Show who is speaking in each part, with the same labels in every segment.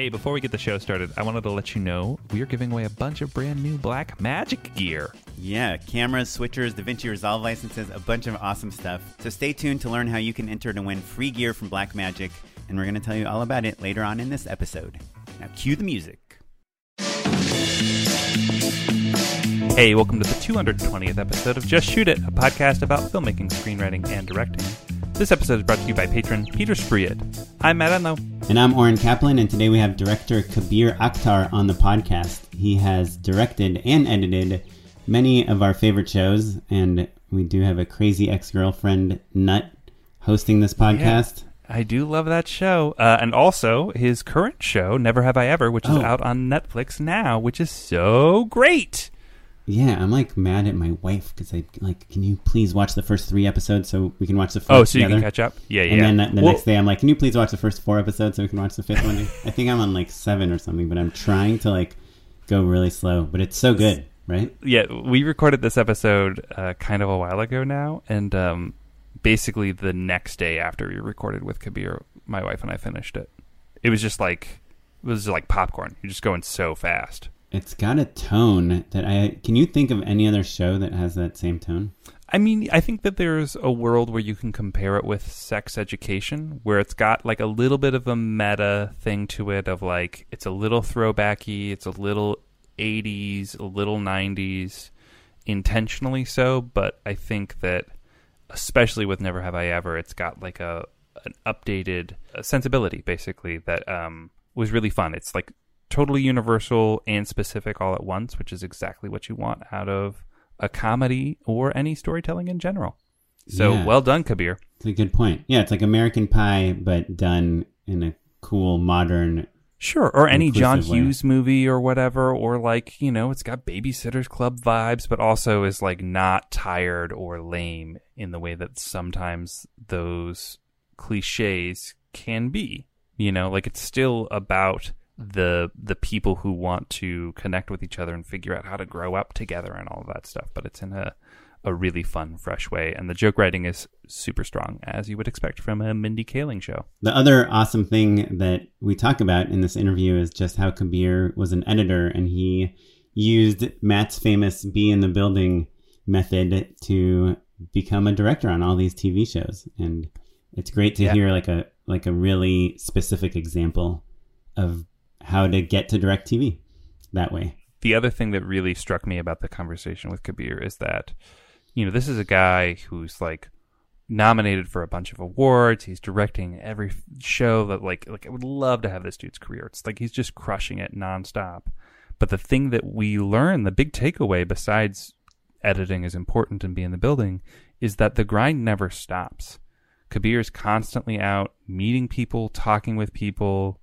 Speaker 1: Hey, before we get the show started, I wanted to let you know we are giving away a bunch of brand new Blackmagic gear.
Speaker 2: Yeah, cameras, switchers, DaVinci Resolve licenses, a bunch of awesome stuff. So stay tuned to learn how you can enter to win free gear from Blackmagic, and we're going to tell you all about it later on in this episode. Now, cue the music.
Speaker 1: Hey, welcome to the 220th episode of Just Shoot It, a podcast about filmmaking, screenwriting, and directing. This episode is brought to you by patron Peter Spriet. I'm Matt Enlow.
Speaker 3: And I'm Oren Kaplan, and today we have director Kabir Akhtar on the podcast. He has directed and edited many of our favorite shows, and we do have a crazy ex girlfriend nut hosting this podcast.
Speaker 1: I do love that show. Uh, and also his current show, Never Have I Ever, which is
Speaker 3: Oh.
Speaker 1: out on Netflix now, which is so great.
Speaker 3: Yeah, I'm like mad at my wife because I like, can you please watch the first three episodes so we can watch the fourth
Speaker 1: Oh, so you can catch up? Yeah, yeah.
Speaker 3: And then the, the
Speaker 1: Well-
Speaker 3: next day, I'm like, can you please watch the first four episodes so we can watch the fifth one? I think I'm on like seven or something, but I'm trying to like go really slow. But it's so good, right?
Speaker 1: yeah, we recorded this episode uh, kind of a while ago now, and um, basically the next day after we recorded with Kabir, my wife and I finished it. It was just like it was like popcorn. You're just going so fast.
Speaker 3: It's got a tone that I can you think of any other show that has that same tone?
Speaker 1: I mean, I think that there's a world where you can compare it with sex education, where it's got like a little bit of a meta thing to it of like it's a little throwbacky, it's a little 80s, a little 90s, intentionally so, but I think that especially with Never Have I Ever, it's got like a an updated uh, sensibility basically that um was really fun. It's like totally universal and specific all at once, which is exactly what you want out of a comedy or any storytelling in general. So
Speaker 3: Yeah.
Speaker 1: well done, Kabir.
Speaker 3: It's a good point. Yeah, it's like American Pie, but done in a cool, modern.
Speaker 1: Sure, or any John
Speaker 3: way.
Speaker 1: Hughes movie or whatever, or like, you know, it's got Babysitter's Club vibes, but also is like not tired or lame in the way that sometimes those cliches can be. You know, like it's still about the the people who want to connect with each other and figure out how to grow up together and all of that stuff, but it's in a a really fun, fresh way. And the joke writing is super strong, as you would expect from a Mindy Kaling show.
Speaker 3: The other awesome thing that we talk about in this interview is just how Kabir was an editor and he used Matt's famous be in the building method to become a director on all these TV shows. And it's great to
Speaker 1: Yeah.
Speaker 3: hear like a like a really specific example of how to get to direct TV that way.
Speaker 1: the other thing that really struck me about the conversation with Kabir is that, you know, this is a guy who's like nominated for a bunch of awards. He's directing every show that like like I would love to have this dude's career. It's like he's just crushing it nonstop. But the thing that we learn, the big takeaway, besides editing is important and be in the building, is that the grind never stops. Kabir is constantly out meeting people, talking with people,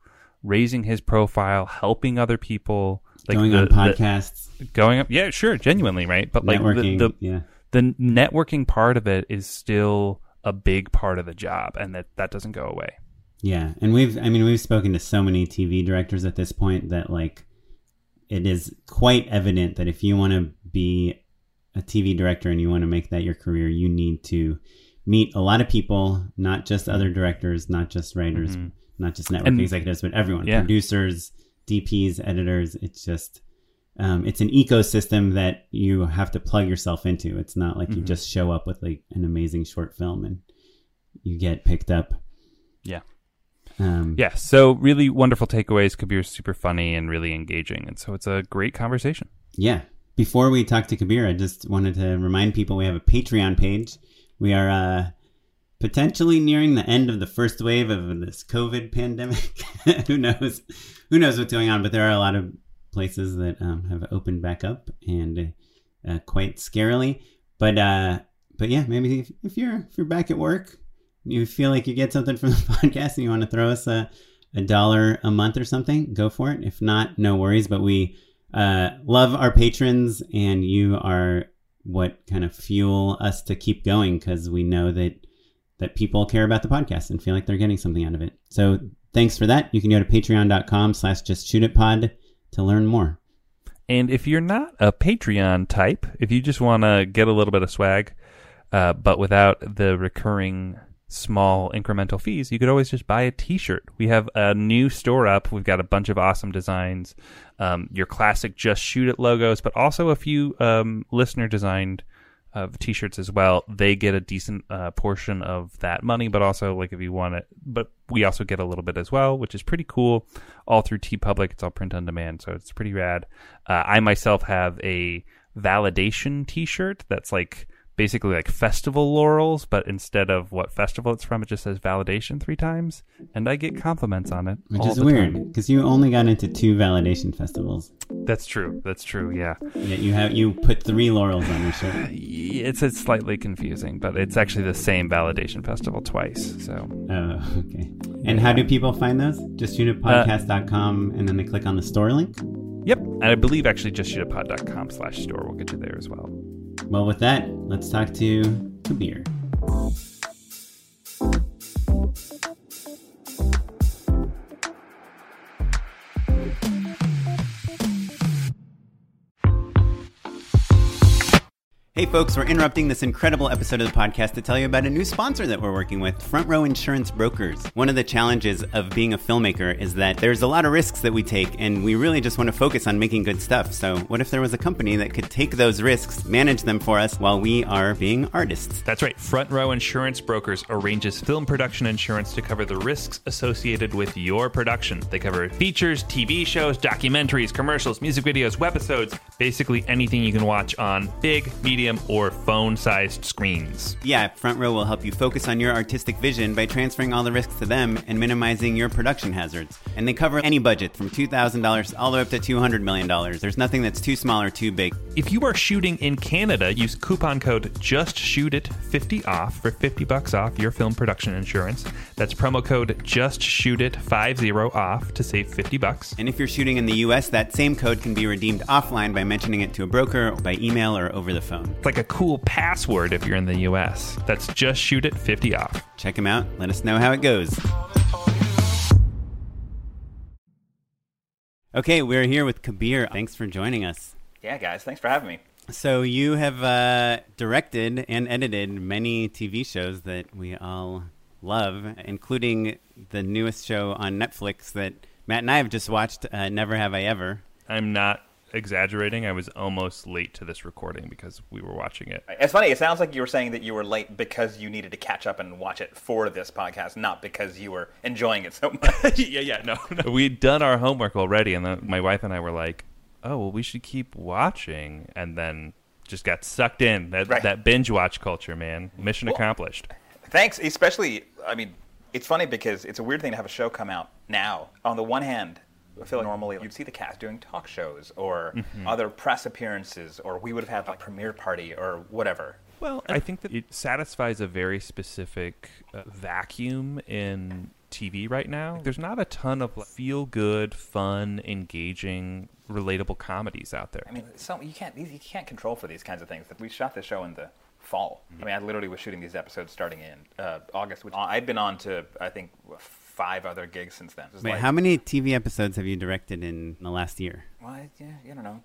Speaker 1: raising his profile, helping other people, like
Speaker 3: Going
Speaker 1: the-
Speaker 3: on
Speaker 1: the-
Speaker 3: podcasts,
Speaker 1: going up yeah sure genuinely right but like
Speaker 3: networking.
Speaker 1: the, the
Speaker 3: yeah.
Speaker 1: the networking part of it is still a big part of the job and that that doesn't go away
Speaker 3: Yeah, and we've I mean we've spoken to so many TV directors at this point that like it is quite evident that if you want to be a TV director and you want to make that your career, you need to meet a lot of people, not just other directors, not just writers,
Speaker 1: Mhm.
Speaker 3: Not just network
Speaker 1: And-
Speaker 3: executives, but everyone,
Speaker 1: Yeah.
Speaker 3: producers, DPs, editors. It's just um, it's an ecosystem that you have to plug yourself into. It's not like you
Speaker 1: Mhm.
Speaker 3: just show up with like an amazing short film and you get picked up.
Speaker 1: yeah
Speaker 3: Um,
Speaker 1: yeah so really wonderful takeaways kabir's super funny and really engaging and so it's a great conversation
Speaker 3: Yeah. Before we talk to Kabir, I just wanted to remind people we have a Patreon page. We are uh, potentially nearing the end of the first wave of this COVID pandemic. Who knows? Who knows what's going on? But there are a lot of places that um, have opened back up and uh, quite scarily. But uh, but yeah, maybe if, if you're if you're back at work, you feel like you get something from the podcast and you want to throw us a a dollar a month or something, go for it. If not, no worries. But we uh, love our patrons, and you are what kind of fuel us to keep going because we know that that people care about the podcast and feel like they're getting something out of it. So thanks for that. You can go to patreon.com slash just shoot it pod to learn more.
Speaker 1: And if you're not a Patreon type, if you just want to get a little bit of swag, uh, but without the recurring small incremental fees, you could always just buy a T-shirt. We have a new store up. We've got a bunch of awesome designs, um, your classic "Just Shoot It" logos, but also a few um, listener uh, T-shirts as well. They get a decent uh, portion of that money, but also like if you want it, but we also get a little bit as well, which is pretty cool. All through t public it's all print on demand, so it's pretty rad. Uh, I myself have a validation T-shirt that's like basically like festival laurels, but instead of what festival it's from, it just says validation three times, and I get compliments on it.
Speaker 3: Which is weird because you only got into two validation festivals.
Speaker 1: That's true. That's true. Yeah,
Speaker 3: Yet you have you put three laurels on your shirt.
Speaker 1: Uh, it's it's slightly confusing, but it's actually the same validation festival twice. So
Speaker 3: Oh, okay. And how do people find those? Just shootitpodcast.com uh, and then they click on the store link?
Speaker 1: Yep, and I believe actually just shootapod.com slash store will get you there as well.
Speaker 3: Well, with that, let's talk to Kabir. Hey folks, we're interrupting this incredible episode of the podcast to tell you about a new sponsor that we're working with, Front Row Insurance Brokers. One of the challenges of being a filmmaker is that there's a lot of risks that we take, and we really just want to focus on making good stuff. So, what if there was a company that could take those risks, manage them for us while we are being artists?
Speaker 1: That's right. Front Row Insurance Brokers arranges film production insurance to cover the risks associated with your production. They cover features, TV shows, documentaries, commercials, music videos, webisodes, basically anything you can watch on big, medium, or phone sized screens.
Speaker 3: Yeah, Front Row will help you focus on your artistic vision by transferring all the risks to them and minimizing your production hazards. And they cover any budget from $2,000 all the way up to $200 million. There's nothing that's too small or too big.
Speaker 1: If you are shooting in Canada, use coupon code JustShootIt50 off for 50 bucks off your film production insurance. That's promo code just shoot JustShootIt50 off to save 50 bucks.
Speaker 3: And if you're shooting in the US, that same code can be redeemed offline by mentioning it to a broker, by email, or over the phone.
Speaker 1: It's like a cool password if you're in the US. That's just shoot it 50 off.
Speaker 3: Check them out. Let us know how it goes. Okay, we're here with Kabir. Thanks for joining us.
Speaker 4: Yeah, guys, thanks for having me.
Speaker 3: So you have uh, directed and edited many TV shows that we all love, including the newest show on Netflix that Matt and I have just watched. Uh, Never Have I Ever.
Speaker 1: I'm not exaggerating. I was almost late to this recording because we were watching it.
Speaker 4: It's funny. It sounds like you were saying that you were late because you needed to catch up and watch it for this podcast, not because you were enjoying it so much.
Speaker 1: yeah, yeah, no, no. We'd done our homework already, and then my wife and I were like, "Oh, well, we should keep watching," and then just got sucked in that
Speaker 4: Right.
Speaker 1: that binge watch culture, man. Mission accomplished.
Speaker 4: Thanks, especially. I mean, it's funny because it's a weird thing to have a show come out now. On the one hand, I feel like normally you'd see the cast doing talk shows or other press appearances, or we would have had a premiere party or whatever.
Speaker 1: Well, I think that it satisfies a very specific uh, vacuum in TV right now. There's not a ton of feel good, fun, engaging, relatable comedies out there.
Speaker 4: I mean, so you can't you can't control for these kinds of things. We shot the show in the fall. I mean, I literally was shooting these episodes starting in uh, August. Which I'd been on to I think five other gigs since then.
Speaker 3: Wait,
Speaker 4: like-
Speaker 3: how many TV episodes have you directed in the last year?
Speaker 4: Well, I- yeah, I don't know,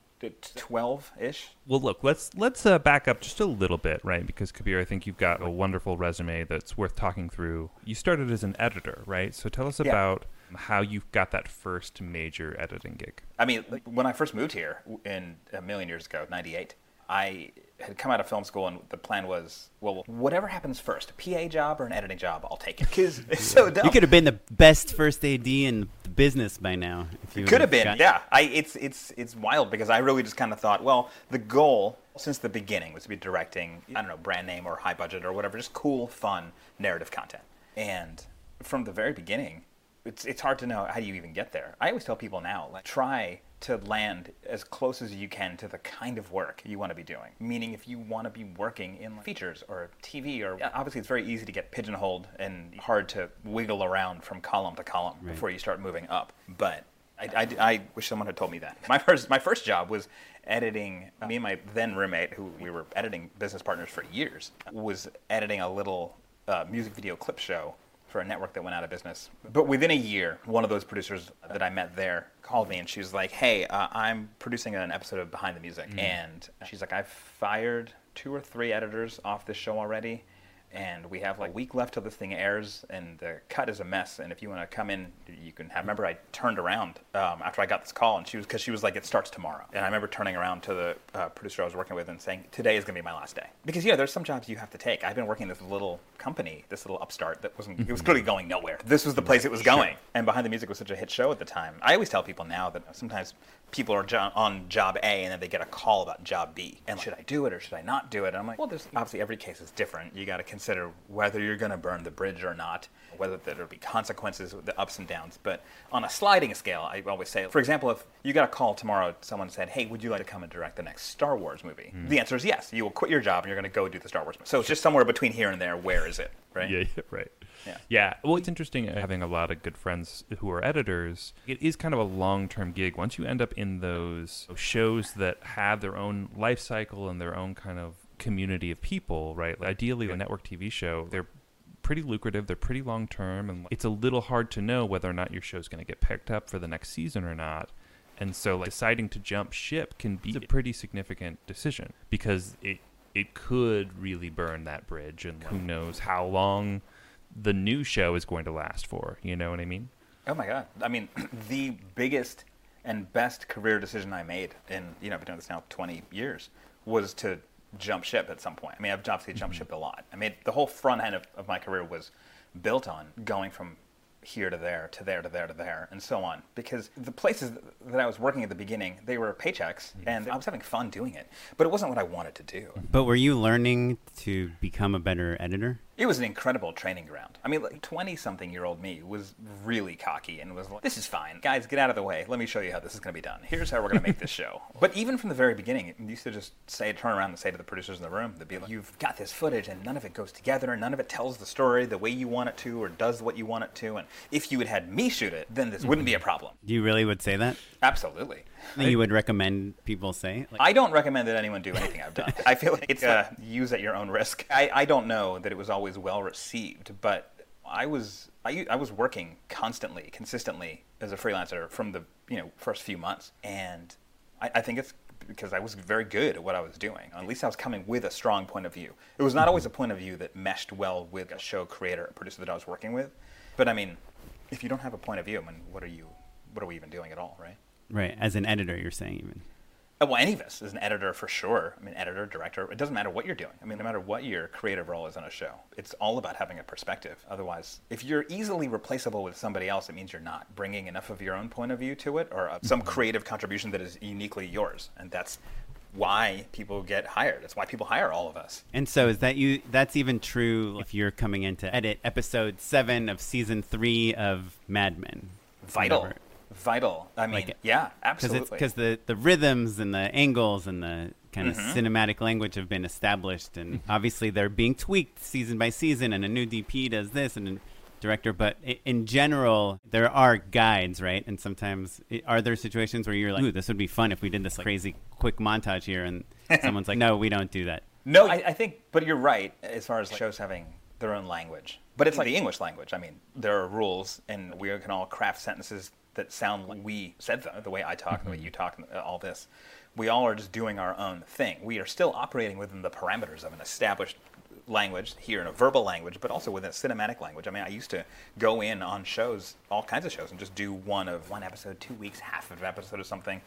Speaker 4: twelve ish.
Speaker 1: Well, look, let's let's uh, back up just a little bit, right? Because Kabir, I think you've got a wonderful resume that's worth talking through. You started as an editor, right? So tell us
Speaker 4: Yeah.
Speaker 1: about how you got that first major editing gig.
Speaker 4: I mean, like, when I first moved here in a million years ago, '98, I had come out of film school, and the plan was, well, whatever happens first, a PA job or an editing job, I'll take it. Because it's so dumb.
Speaker 3: You could have been the best first AD in the business by now. If you
Speaker 4: could have been,
Speaker 3: got-
Speaker 4: yeah. I it's it's it's wild because I really just kind of thought, well, the goal since the beginning was to be directing, I don't know, brand name or high budget or whatever, just cool, fun narrative content. And from the very beginning, it's it's hard to know how do you even get there. I always tell people now, like try to land as close as you can to the kind of work you want to be doing. Meaning, if you want to be working in like, features or TV, or obviously it's very easy to get pigeonholed and hard to wiggle around from column to column
Speaker 3: Right.
Speaker 4: before you start moving up. But I, I, I wish someone had told me that. My first my first job was editing. Me and my then roommate, who we were editing business partners for years, was editing a little uh, music video clip show for a network that went out of business. But within a year, one of those producers that I met there called me and she was like, "Hey, uh, I'm producing an episode of Behind the Music," and she's like, "I've fired two or three editors off this show already." And we have like a week left till this thing airs, and the cut is a mess. And if you want to come in, you can have. Remember, I turned around um, after I got this call, and she was because she was like, "It starts tomorrow." And I remember turning around to the uh, producer I was working with and saying, "Today is going to be my last day." Because yeah, there's some jobs you have to take. I've been working in this little company, this little upstart that wasn't. It was clearly going nowhere. This was the place it was going. And Behind the Music was such a hit show at the time. I always tell people now that sometimes people are jo- on job A and then they get a call about job B. And should I do it or should I not do it? And I'm like, well, there's obviously every case is different. You got to consider whether you're going to burn the bridge or not, whether there'll be consequences, the ups and downs. But on a sliding scale, I always say, for example, if you got a call tomorrow, someone said, hey, would you like to come and direct the next Star Wars movie? The answer is yes. You will quit your job and you're going to go do the Star Wars movie. So it's just somewhere between here and there. Where is it? Right?
Speaker 1: Yeah, yeah, right.
Speaker 4: Yeah.
Speaker 1: Yeah. Well, it's interesting uh, having a lot of good friends who are editors. It is kind of a long term gig. Once you end up in those shows that have their own life cycle and their own kind of community of people, right? Ideally, a network TV show, they're pretty lucrative, they're pretty long term, and it's a little hard to know whether or not your show's going to get picked up for the next season or not. And so, like, deciding to jump ship can be a pretty significant decision because it it could really burn that bridge, and who knows how long the new show is going to last for. You know what I mean?
Speaker 4: Oh my god! I mean, the biggest and best career decision I made in you know I've been doing this now 20 years was to jump ship at some point. I mean, I've obviously jumped mm-hmm. ship a lot. I mean, the whole front end of, of my career was built on going from here to there to there to there to there and so on because the places that I was working at the beginning they were paychecks mm-hmm. and I was having fun doing it but it wasn't what I wanted to do
Speaker 3: But were you learning to become a better editor?
Speaker 4: It was an incredible training ground. I mean, like 20 something year old me was really cocky and was like, this is fine. Guys, get out of the way. Let me show you how this is going to be done. Here's how we're going to make this show. But even from the very beginning, it used to just say, turn around and say to the producers in the room, they'd be like, you've got this footage and none of it goes together and none of it tells the story the way you want it to or does what you want it to. And if you had had me shoot it, then this mm-hmm. wouldn't be a problem.
Speaker 3: You really would say that?
Speaker 4: Absolutely.
Speaker 3: That you would recommend people say? Like,
Speaker 4: I don't recommend that anyone do anything I've done. I feel like it's uh, use at your own risk. I, I don't know that it was always well received, but I was I, I was working constantly, consistently as a freelancer from the you know first few months, and I, I think it's because I was very good at what I was doing. At least I was coming with a strong point of view. It was not always a point of view that meshed well with a show creator, a producer that I was working with. But I mean, if you don't have a point of view, I mean, what are you? What are we even doing at all, right?
Speaker 3: Right. As an editor, you're saying even.
Speaker 4: Uh, Well, any of us is an editor for sure. I mean, editor, director, it doesn't matter what you're doing. I mean, no matter what your creative role is on a show, it's all about having a perspective. Otherwise, if you're easily replaceable with somebody else, it means you're not bringing enough of your own point of view to it or uh, some creative contribution that is uniquely yours. And that's why people get hired. That's why people hire all of us.
Speaker 3: And so is that you? That's even true if you're coming in to edit episode seven of season three of Mad Men.
Speaker 4: Vital.
Speaker 3: Whatever.
Speaker 4: Vital. I mean,
Speaker 3: Like-
Speaker 4: yeah, absolutely.
Speaker 3: because the the rhythms and the angles and the kind of
Speaker 4: Mm-hmm.
Speaker 3: cinematic language have been established, and obviously they're being tweaked season by season. And a new DP does this, and a director. But in general, there are guides, right? And sometimes are there situations where you're like, "Ooh, this would be fun if we did this like, crazy quick montage here," and someone's like, "No, we don't do that."
Speaker 4: No, I, I think, but you're right as far as shows having their own language. But it's like the English language. I mean, there are rules, and we can all craft sentences that sound like we said them, the way I talk, and the way you talk, and all this. We all are just doing our own thing. We are still operating within the parameters of an established language here in a verbal language, but also within a cinematic language. I mean, I used to go in on shows, all kinds of shows, and just do one of one episode, two weeks, half of an episode of something,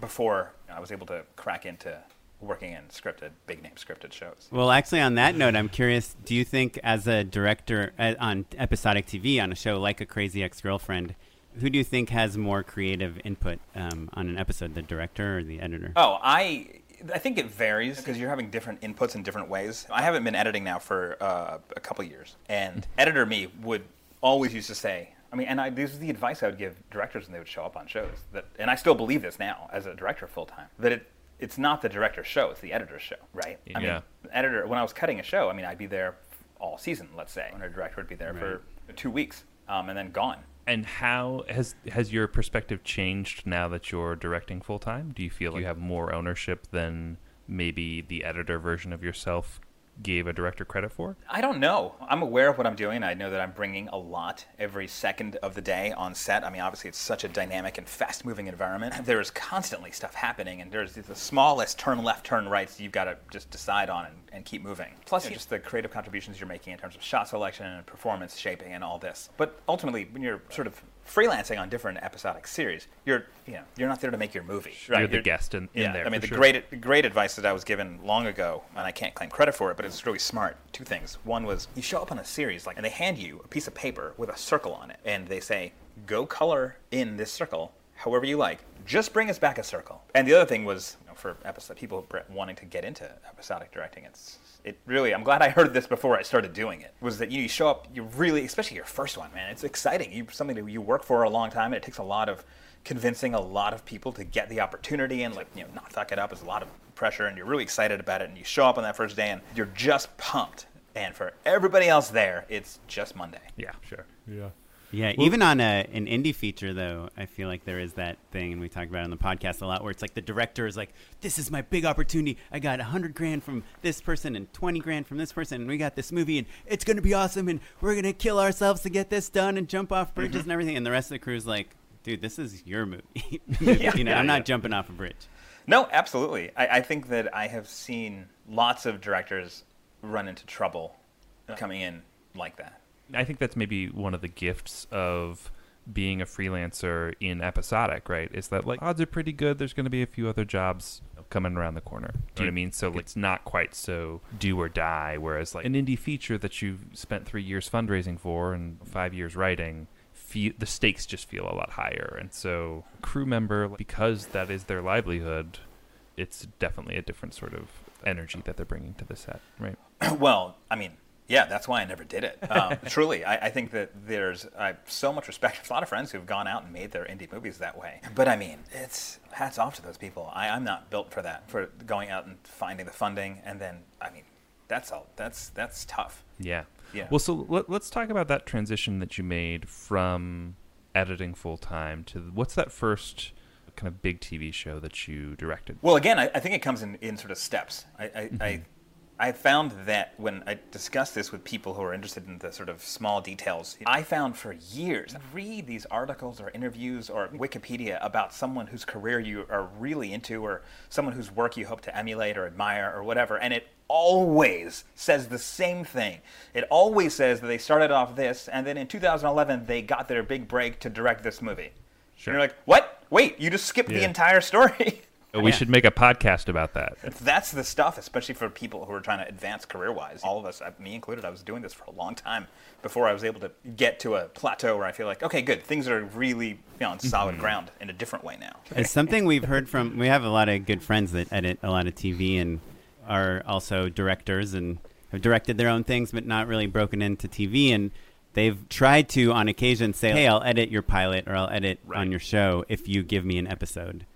Speaker 4: before I was able to crack into working in scripted, big name scripted shows.
Speaker 3: Well, actually, on that note, I'm curious. Do you think, as a director uh, on episodic TV on a show like A Crazy Ex-Girlfriend, who do you think has more creative input um, on an episode, the director or the editor?
Speaker 4: Oh, I I think it varies because you're having different inputs in different ways. I haven't been editing now for uh, a couple years, and editor me would always used to say, I mean, and I, this is the advice I would give directors when they would show up on shows. That, and I still believe this now as a director full time. That it, it's not the director's show; it's the editor's show, right? I
Speaker 1: Yeah.
Speaker 4: mean, editor. When I was cutting a show, I mean, I'd be there all season, let's say, and a director would be there for two weeks, um, and then gone.
Speaker 1: And how has has your perspective changed now that you're directing full time? Do you feel like you have more ownership than maybe the editor version of yourself gave a director credit for?
Speaker 4: I don't know. I'm aware of what I'm doing. I know that I'm bringing a lot every second of the day on set. I mean, obviously, it's such a dynamic and fast moving environment. There is constantly stuff happening, and there's the smallest turn left, turn right, so you've got to just decide on and, and keep moving. Plus, just the creative contributions you're making in terms of shot selection and performance shaping and all this. But ultimately, when you're sort of freelancing on different episodic series, you're you know you're not there to make your movie. Right?
Speaker 1: You're the guest in- in
Speaker 4: yeah,
Speaker 1: there,
Speaker 4: I mean, the
Speaker 1: sure.
Speaker 4: great the great advice that I was given long ago, and I can't claim credit for it, but it's really smart. Two things. One was you show up on a series, like, and they hand you a piece of paper with a circle on it, and they say, "Go color in this circle however you like. Just bring us back a circle." And the other thing was you know, for episode people wanting to get into episodic directing, it's it really. I'm glad I heard this before I started doing it. Was that you, know, you show up, you really, especially your first one, man. It's exciting. You something that you work for a long time, and it takes a lot of convincing a lot of people to get the opportunity and like you know not fuck it up is a lot of pressure and you're really excited about it and you show up on that first day and you're just pumped and for everybody else there it's just monday
Speaker 1: Yeah, sure. Yeah.
Speaker 3: Yeah, even on a, an indie feature, though, I feel like there is that thing, and we talked about it on the podcast a lot, where it's like the director is like, "This is my big opportunity. I got a hundred grand from this person and twenty grand from this person, and we got this movie, and it's gonna be awesome, and we're gonna kill ourselves to get this done and jump off bridges mm-hmm. and everything." And the rest of the crew's like, "Dude, this is your movie. you know, I'm not jumping off a bridge."
Speaker 4: no absolutely I, I think that i have seen lots of directors run into trouble coming in like that
Speaker 1: I think that's maybe one of the gifts of being a freelancer in episodic, right? Is that like odds are pretty good. There's going to be a few other jobs coming around the corner. Do you know what I mean? So like, it's not quite so do or die. Whereas like an indie feature that you've spent three years fundraising for and five years writing, feel, the stakes just feel a lot higher. And so crew member, because that is their livelihood, it's definitely a different sort of energy that they're bringing to the set, right?
Speaker 4: well, I mean, yeah, that's why I never did it. Um, truly, I, I think that there's I so much respect. There's a lot of friends who've gone out and made their indie movies that way. But I mean, it's hats off to those people. I, I'm not built for that, for going out and finding the funding, and then I mean, that's all. That's that's tough.
Speaker 1: Yeah.
Speaker 4: Yeah.
Speaker 1: Well, so let, let's talk about that transition that you made from editing full time to what's that first kind of big TV show that you directed?
Speaker 4: Well, again, I, I think it comes in, in sort of steps. I, I, I, I found that when I discussed this with people who are interested in the sort of small details, I found for years, read these articles or interviews or Wikipedia about someone whose career you are really into or someone whose work you hope to emulate or admire or whatever, and it always says the same thing. It always says that they started off this, and then in 2011 they got their big break to direct this movie.
Speaker 1: Sure.
Speaker 4: And you're like, what? Wait, you just skipped the entire story.
Speaker 1: We should make a podcast about that.
Speaker 4: That's the stuff, especially for people who are trying to advance career wise. All of us, uh, me included, I was doing this for a long time before I was able to get to a plateau where I feel like, okay, good, things are really you know, on solid ground in a different way now.
Speaker 3: It's something we've heard from. We have a lot of good friends that edit a lot of TV and are also directors and have directed their own things, but not really broken into TV. And they've tried to, on occasion, say, "Hey, I'll edit your pilot or I'll edit
Speaker 4: Right.
Speaker 3: on your show if you give me an episode."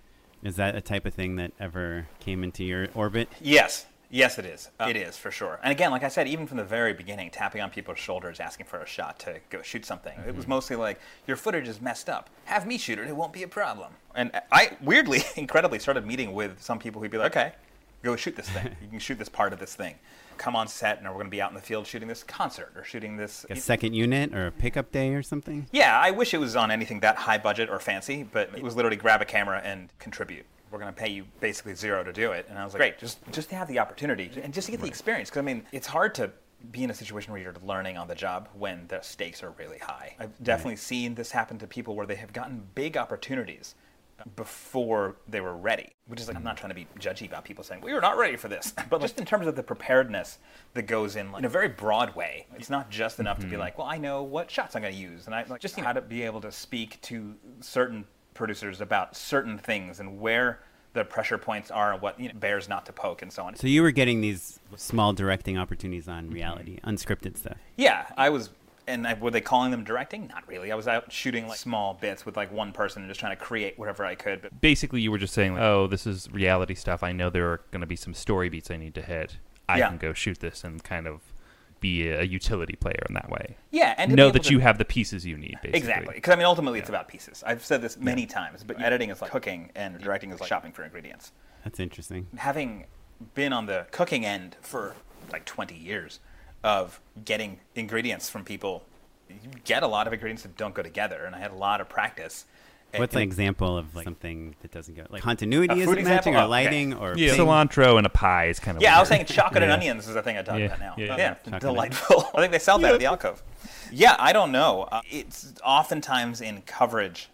Speaker 3: Is that a type of thing that ever came into your orbit?
Speaker 4: Yes. Yes, it is. Uh, it is for sure. And again, like I said, even from the very beginning, tapping on people's shoulders, asking for a shot to go shoot something. It was mostly like, "Your footage is messed up. Have me shoot it. It won't be a problem." And I weirdly, incredibly, started meeting with some people who'd be like, "Okay, go shoot this thing. You can shoot this part of this thing. Come on set, and we're going to be out in the field shooting this concert or shooting this."
Speaker 3: A second unit or a pickup day or something?
Speaker 4: Yeah, I wish it was on anything that high budget or fancy, but it was literally grab a camera and contribute. We're going to pay you basically zero to do it. And I was like, great, just just to have the opportunity and just to get the experience. Because I mean, it's hard to be in a situation where you're learning on the job when the stakes are really high. I've definitely seen this happen to people where they have gotten big opportunities before they were ready. Which is like, I'm mm-hmm. not trying to be judgy about people saying, well, you're not ready for this. But just in terms of the preparedness that goes in, like, in a very broad way, it's not just enough to be mm-hmm. like, well, I know what shots I'm going to use. And I like, just you know, how to be able to speak to certain producers about certain things and where the pressure points are and what you know, bears not to poke and so on.
Speaker 3: So you were getting these small directing opportunities on reality, mm-hmm. unscripted stuff.
Speaker 4: Yeah, I was. And I, were they calling them directing? Not really. I was out shooting like small bits with like one person and just trying to create whatever I could. But
Speaker 1: Basically, you were just saying, like, "Oh, this is reality stuff. I know there are going to be some story beats I need to hit. I
Speaker 4: Yeah.
Speaker 1: can go shoot this and kind of be a utility player in that way.
Speaker 4: yeah, and
Speaker 1: know that
Speaker 4: to-
Speaker 1: you have the pieces you need. Basically,
Speaker 4: Exactly, because I mean, ultimately, it's about pieces. I've said this many times, but editing is like cooking, and directing is like shopping for ingredients.
Speaker 3: That's interesting.
Speaker 4: Having been on the cooking end for like 20 years of getting ingredients from people, you get a lot of ingredients that don't go together, and I had a lot of practice.
Speaker 3: What's an example of like something that doesn't go like continuity
Speaker 4: A
Speaker 3: is
Speaker 4: food
Speaker 3: it matching
Speaker 4: example?
Speaker 3: or
Speaker 4: Oh, okay.
Speaker 3: lighting or
Speaker 1: Yeah, cilantro and a pie is kind of.
Speaker 4: Yeah, I was saying chocolate and onions is the thing I talk
Speaker 1: Yeah,
Speaker 4: about now.
Speaker 1: yeah.
Speaker 4: Yeah,
Speaker 3: Chocolate.
Speaker 4: delightful. I think they sell that at the alcove. Yeah, I don't know. Uh, it's oftentimes in coverage,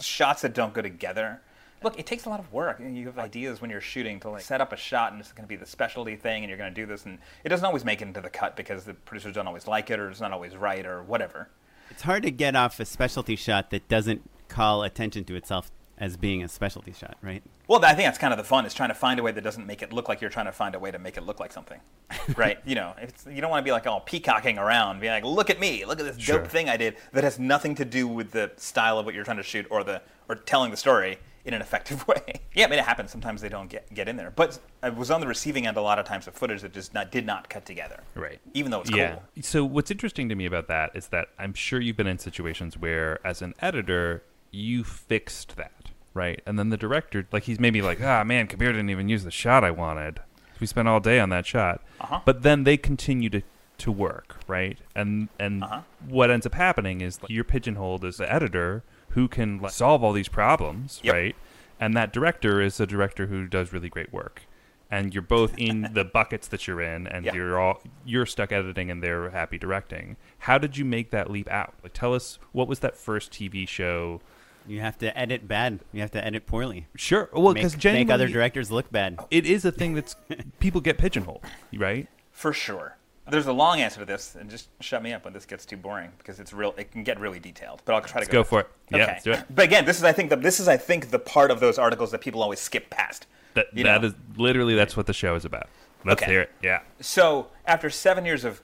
Speaker 4: shots that don't go together. Look, it takes a lot of work. You have ideas when you're shooting to like set up a shot, and it's going to be the specialty thing, and you're going to do this, and it doesn't always make it into the cut because the producers don't always like it, or it's not always right, or whatever.
Speaker 3: It's hard to get off a specialty shot that doesn't call attention to itself as being a specialty shot, right?
Speaker 4: Well, I think that's kind of the fun is trying to find a way that doesn't make it look like you're trying to find a way to make it look like something, right? you know, it's, you don't want to be like all peacocking around, being like, "Look at me, look at this
Speaker 1: Sure.
Speaker 4: dope thing I did," that has nothing to do with the style of what you're trying to shoot or the or telling the story in an effective way. yeah, I mean, it happens. Sometimes they don't get get in there, but I was on the receiving end a lot of times of footage that just not, did not cut together,
Speaker 1: Right.
Speaker 4: Even though it's
Speaker 1: yeah.
Speaker 4: cool.
Speaker 1: So what's interesting to me about that is that I'm sure you've been in situations where, as an editor, you fixed that, right? And then the director, like, he's maybe like, ah, man, Kabir didn't even use the shot I wanted. We spent all day on that shot.
Speaker 4: Uh-huh.
Speaker 1: But then they continue to to work, right? And and
Speaker 4: Uh-huh.
Speaker 1: what ends up happening is like, you're pigeonholed as the editor who can like, solve all these problems,
Speaker 4: Yep.
Speaker 1: right? And that director is a director who does really great work. And you're both in the buckets that you're in, and
Speaker 4: Yeah.
Speaker 1: you're all you're stuck editing, and they're happy directing. How did you make that leap out? Like, tell us what was that first TV show?
Speaker 3: You have to edit bad. You have to edit poorly.
Speaker 1: Sure, well,
Speaker 3: make,
Speaker 1: because
Speaker 3: make
Speaker 1: genuinely,
Speaker 3: other directors look bad.
Speaker 1: it is a thing that's people get pigeonholed, right?
Speaker 4: For sure. There's a long answer to this, and just shut me up when this gets too boring because it's real. It can get really detailed, but I'll try to
Speaker 1: Let's go for it. Yeah,
Speaker 4: Okay.
Speaker 1: do it.
Speaker 4: But again, this is I think the, this is I think the part of those articles that people always skip past.
Speaker 1: That
Speaker 4: You
Speaker 1: that
Speaker 4: know.
Speaker 1: is literally that's what the show is about. Let's
Speaker 4: Okay.
Speaker 1: hear it. Yeah.
Speaker 4: So after seven years of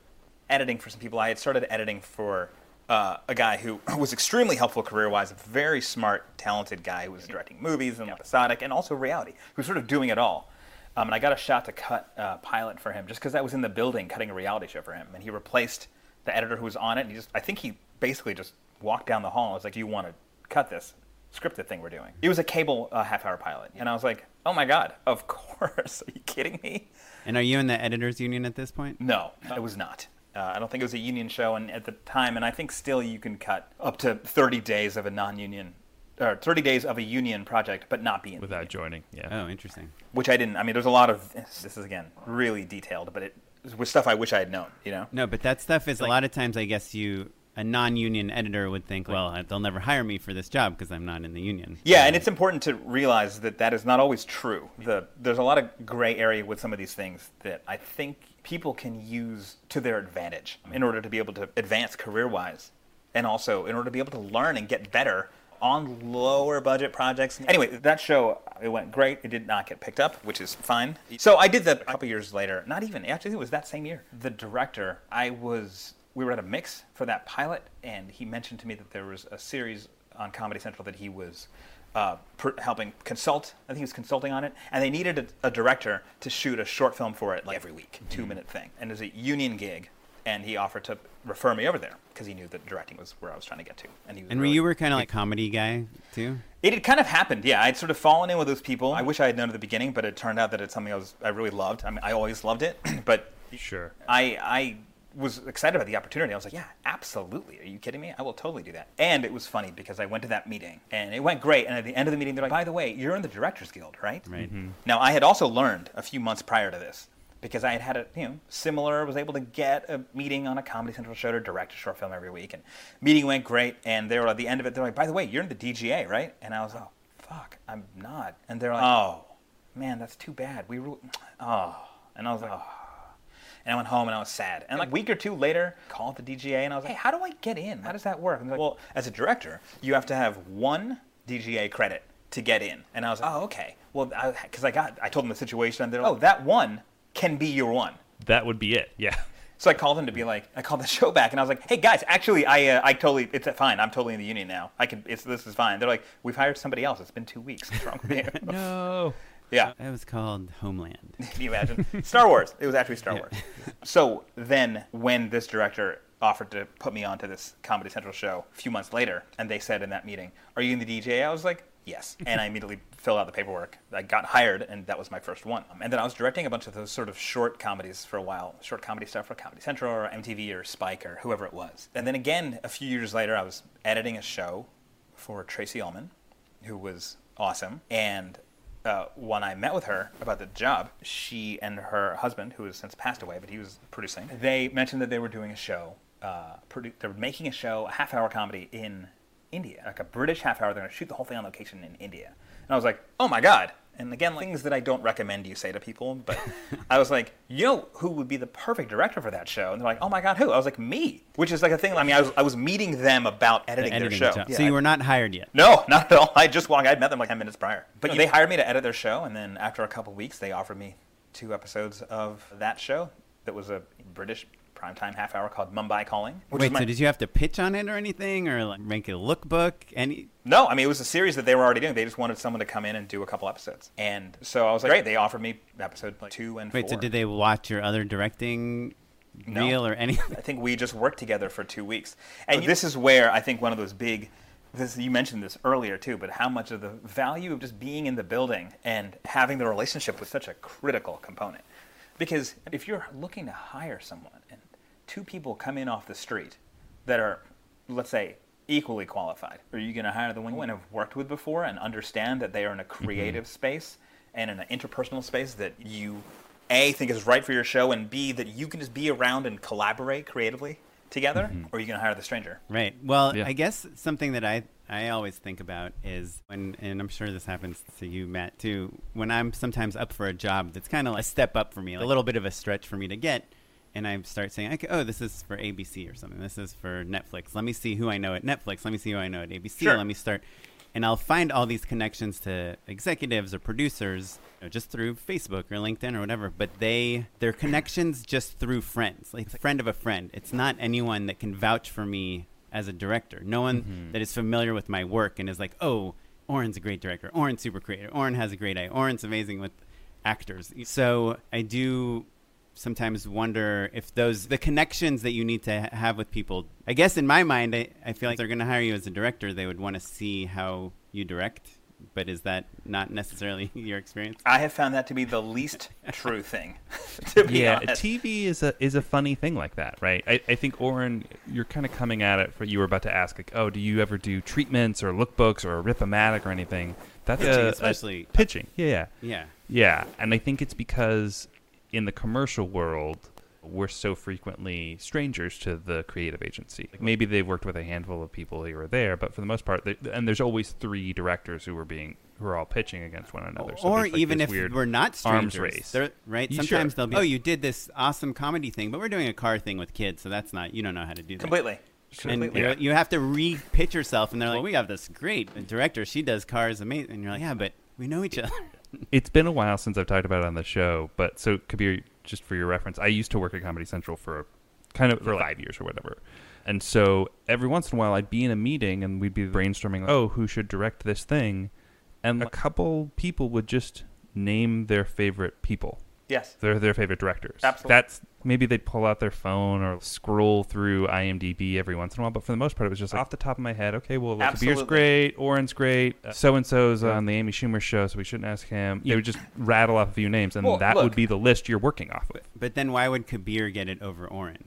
Speaker 4: editing for some people, I had started editing for uh, a guy who was extremely helpful career-wise, a very smart, talented guy who was directing movies and episodic and also reality, who was sort of doing it all. Um, and I got a shot to cut a pilot for him just because I was in the building cutting a reality show for him, and he replaced the editor who was on it. And he just, I think he basically just walked down the hall and was like, "Do you want to cut this scripted thing we're doing?" It was a cable uh, half-hour pilot, and I was like, "Oh my god, of course! Are you kidding me?"
Speaker 3: And are you in the editors union at this point?
Speaker 4: No, I was not. Uh, I don't think it was a union show, and at the time, and I think still you can cut up to 30 days of a non-union, or 30 days of a union project, but not be in
Speaker 1: Without
Speaker 4: union,
Speaker 1: joining. Yeah.
Speaker 3: Oh, interesting.
Speaker 4: which I didn't. I mean, there's a lot of this is again really detailed, but it was stuff I wish I had known. You know?
Speaker 3: No, but that stuff is a lot of times. I guess you, a non-union editor, would think, well, they'll never hire me for this job because I'm not in the union.
Speaker 4: Yeah, and it's important to realize that that is not always true. The, there's a lot of gray area with some of these things that I think people can use to their advantage in order to be able to advance career wise and also in order to be able to learn and get better on lower budget projects. Anyway, that show it went great. It did not get picked up, which is fine. So I did that a couple years later. Not even actually, it was that same year. The director, I was we were at a mix for that pilot, and he mentioned to me that there was a series on Comedy Central that he was uh, per- helping consult. I think he was consulting on it, and they needed a, a director to shoot a short film for it, like every week, two minute thing. And it was a union gig, and he offered to refer me over there because he knew that directing was where I was trying to get to. And he was
Speaker 3: And
Speaker 4: really-
Speaker 3: you were kind of like comedy guy too.
Speaker 4: it had kind of happened, yeah. I'd sort of fallen in with those people. I wish I had known at the beginning, but it turned out that it's something I was I really loved. I mean, I always loved it, but
Speaker 1: Sure.
Speaker 4: I I was excited about the opportunity. I was like, yeah, absolutely. Are you kidding me? I will totally do that. And it was funny because I went to that meeting and it went great. And at the end of the meeting, they're like, by the way, you're in the Directors Guild, right?
Speaker 3: Right. Mm-hmm.
Speaker 4: Now, I had also learned a few months prior to this because I had had a, you know, similar, was able to get a meeting on a Comedy Central show to direct a short film every week. And meeting went great. And they were at the end of it, they're like, by the way, you're in the DGA, right? And I was like, oh, fuck, I'm not. And they're like, oh, man, that's too bad. We, re- oh. And I was like, oh. And I went home and I was sad. And like a week or two later, called the DGA and I was like, hey, how do I get in? How does that work? And they're like, well, as a director, you have to have one DGA credit to get in. And I was like, oh, okay. Well, because I, I, got, I told them the situation, and they're like, oh, that one can be your one.
Speaker 1: That would be it. Yeah.
Speaker 4: So I called him to be like, I called the show back, and I was like, hey guys, actually, I, uh, I totally, it's fine. I'm totally in the union now. I can, it's this is fine. They're like, we've hired somebody else. It's been two weeks. What's wrong with you?
Speaker 1: no.
Speaker 4: Yeah.
Speaker 3: That was called Homeland.
Speaker 4: Can you imagine? Star Wars. It was actually Star Wars. So then, when this director offered to put me onto this Comedy Central show a few months later, and they said in that meeting, "Are you in the DGA?" I was like, "Yes," and I immediately filled out the paperwork. I got hired, and that was my first one. And then I was directing a bunch of those sort of short comedies for a while, short comedy stuff for Comedy Central or MTV or Spike or whoever it was. And then again, a few years later, I was editing a show for Tracey Ullman, who was awesome, and uh, when I met with her about the job, she and her husband, who has since passed away, but he was producing, they mentioned that they were doing a show. Uh, produ- they were making a show, a half hour comedy in India, like a British half hour. They're going to shoot the whole thing on location in India. And I was like, oh my God. And again, like, things that I don't recommend you say to people, but I was like, you know who would be the perfect director for that show? And they're like, oh my God, who? I was like, me, which is like a thing. I mean, I was, I was meeting them about editing,
Speaker 3: Editing
Speaker 4: their
Speaker 3: the
Speaker 4: show.
Speaker 3: job. so you were not hired yet.
Speaker 4: No, not at all. I just walked. I'd met them like ten minutes prior. But hmm. they hired me to edit their show, and then after a couple weeks, they offered me two episodes of that show. That was a British primetime half hour called Mumbai Calling. Which
Speaker 3: Wait,
Speaker 4: my-
Speaker 3: so did you have to pitch on it or anything, or like make a lookbook? Any?
Speaker 4: No, I mean it was a series that they were already doing. They just wanted someone to come in and do a couple episodes, and so I was like, great. They offered me episode like two and
Speaker 3: Wait,
Speaker 4: four.
Speaker 3: so did they watch your other directing
Speaker 4: No.
Speaker 3: reel or anything?
Speaker 4: I think we just worked together for two weeks. And this is where I think one of those big, this, you mentioned this earlier too, but how much of the value of just being in the building and having the relationship was such a critical component. Because if you're looking to hire someone and two people come in off the street that are, let's say, equally qualified, are you going to hire the one you have worked with before and understand that they are in a mm-hmm. creative space and in an interpersonal space that you a think is right for your show and b that you can just be around and collaborate creatively together mm-hmm. or are you going to hire the stranger
Speaker 3: Right. Well,
Speaker 1: Yeah.
Speaker 3: I guess something that I I always think about is when, and I'm sure this happens to you, Matt, too. When I'm sometimes up for a job that's kind of a step up for me, like a little bit of a stretch for me to get, and I start saying, okay, oh, this is for ABC or something. This is for Netflix. Let me see who I know at Netflix. Let me see who I know at ABC.
Speaker 4: Sure.
Speaker 3: Let me start. And I'll find all these connections to executives or producers you know, just through Facebook or LinkedIn or whatever. But they, they're connections just through friends, like a friend of a friend. It's not anyone that can vouch for me as a director. No one mm-hmm. that is familiar with my work and is like, oh, Oren's a great director. Oren's super creative. Oren has a great eye. Oren's amazing with actors. So I do sometimes wonder if those the connections that you need to have with people. I guess in my mind, I, I feel like they're going to hire you as a director. They would want to see how you direct. But is that not necessarily your experience?
Speaker 4: i have found that to be the least true thing to be
Speaker 1: yeah,
Speaker 4: honest.
Speaker 1: TV is a is a funny thing like that, right? I, I think Oren, you're kind of coming at it for you were about to ask like, oh, do you ever do treatments or lookbooks or ripomatic or anything? That's
Speaker 3: Pitching,
Speaker 1: a, a-
Speaker 3: especially.
Speaker 1: pitching. Yeah, yeah,
Speaker 3: Yeah.
Speaker 1: yeah. And I think it's because in the commercial world, we're so frequently strangers to the creative agency. Like maybe they've worked with a handful of people here or there, but for the most part, they, and there's always three directors who are being who are all pitching against one another. So
Speaker 3: or
Speaker 1: like,
Speaker 3: even if
Speaker 1: weird
Speaker 3: we're not strangers,
Speaker 1: arms
Speaker 3: strangers,
Speaker 1: race.
Speaker 3: They're- right?
Speaker 1: You-
Speaker 3: Sometimes
Speaker 1: sure.
Speaker 3: they'll be, oh, you did this awesome comedy thing, but we're doing a car thing with kids, so that's not. You don't know how to do that.
Speaker 4: completely
Speaker 3: And
Speaker 4: completely
Speaker 3: you're- you have to re-pitch yourself, and they're like, well, "We have this great director. She does cars amazing." And you're like, "Yeah, but we know each other."
Speaker 1: It's been a while since I've talked about it on the show, but so Kabir, just for your reference, I used to work at Comedy Central for kind of for like five years or whatever. And so every once in a while, I'd be in a meeting and we'd be brainstorming, like, oh, who should direct this thing? And uh, a couple people would just name their favorite people,
Speaker 4: yes
Speaker 1: their their favorite directors.
Speaker 4: Absolutely.
Speaker 1: That's maybe they'd pull out their phone or scroll through IMDb every once in a while, but for the most part, it was just like, off the top of my head. Okay, well, like, Kabir's great, Oren's great, uh, so and so's on the Amy Schumer show, so we shouldn't ask him. They would just rattle off a few names, and
Speaker 4: Well,
Speaker 1: that
Speaker 4: look.
Speaker 1: would be the list you're working off with.
Speaker 3: but then why would Kabir get it over Oren?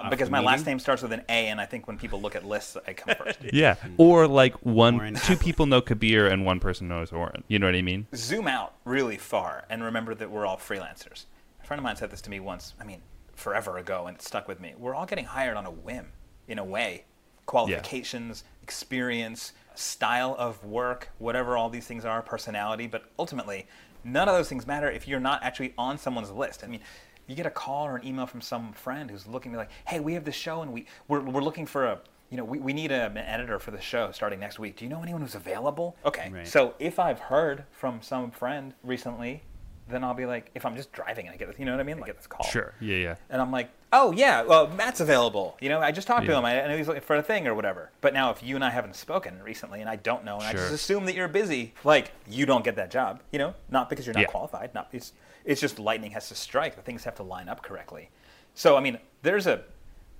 Speaker 3: Off
Speaker 4: because
Speaker 3: the
Speaker 4: my last name starts with an a and i think when people look at lists i come first
Speaker 1: Yeah, or like one,
Speaker 3: Oren.
Speaker 1: two people know Kabir and one person knows Oren. You know what I mean?
Speaker 4: zoom out really far and remember that we're all freelancers. A friend of mine said this to me once, I mean, forever ago, and it stuck with me. We're all getting hired on a whim, in a way. Qualifications, experience, style of work, whatever all these things are, personality, but ultimately, none of those things matter if you're not actually on someone's list. I mean, you get a call or an email from some friend who's looking to be like, hey, we have this show and we, we're, we're looking for a, you know, we, we need a, an editor for the show starting next week. Do you know anyone who's available? Okay.
Speaker 3: Right.
Speaker 4: So if I've heard from some friend recently, then I'll be like, if I'm just driving and I get this, you know what I mean? Like, I get this call.
Speaker 1: Sure. Yeah, yeah.
Speaker 4: And I'm like, oh yeah, well Matt's available. You know, I just talked to him. I I know he's looking for a thing or whatever. But now if you and I haven't spoken recently, and I don't know, and I just assume that you're busy, like you don't get that job. You know, not because you're not
Speaker 1: Yeah.
Speaker 4: qualified. Not it's it's just lightning has to strike. The things have to line up correctly. So I mean, there's a,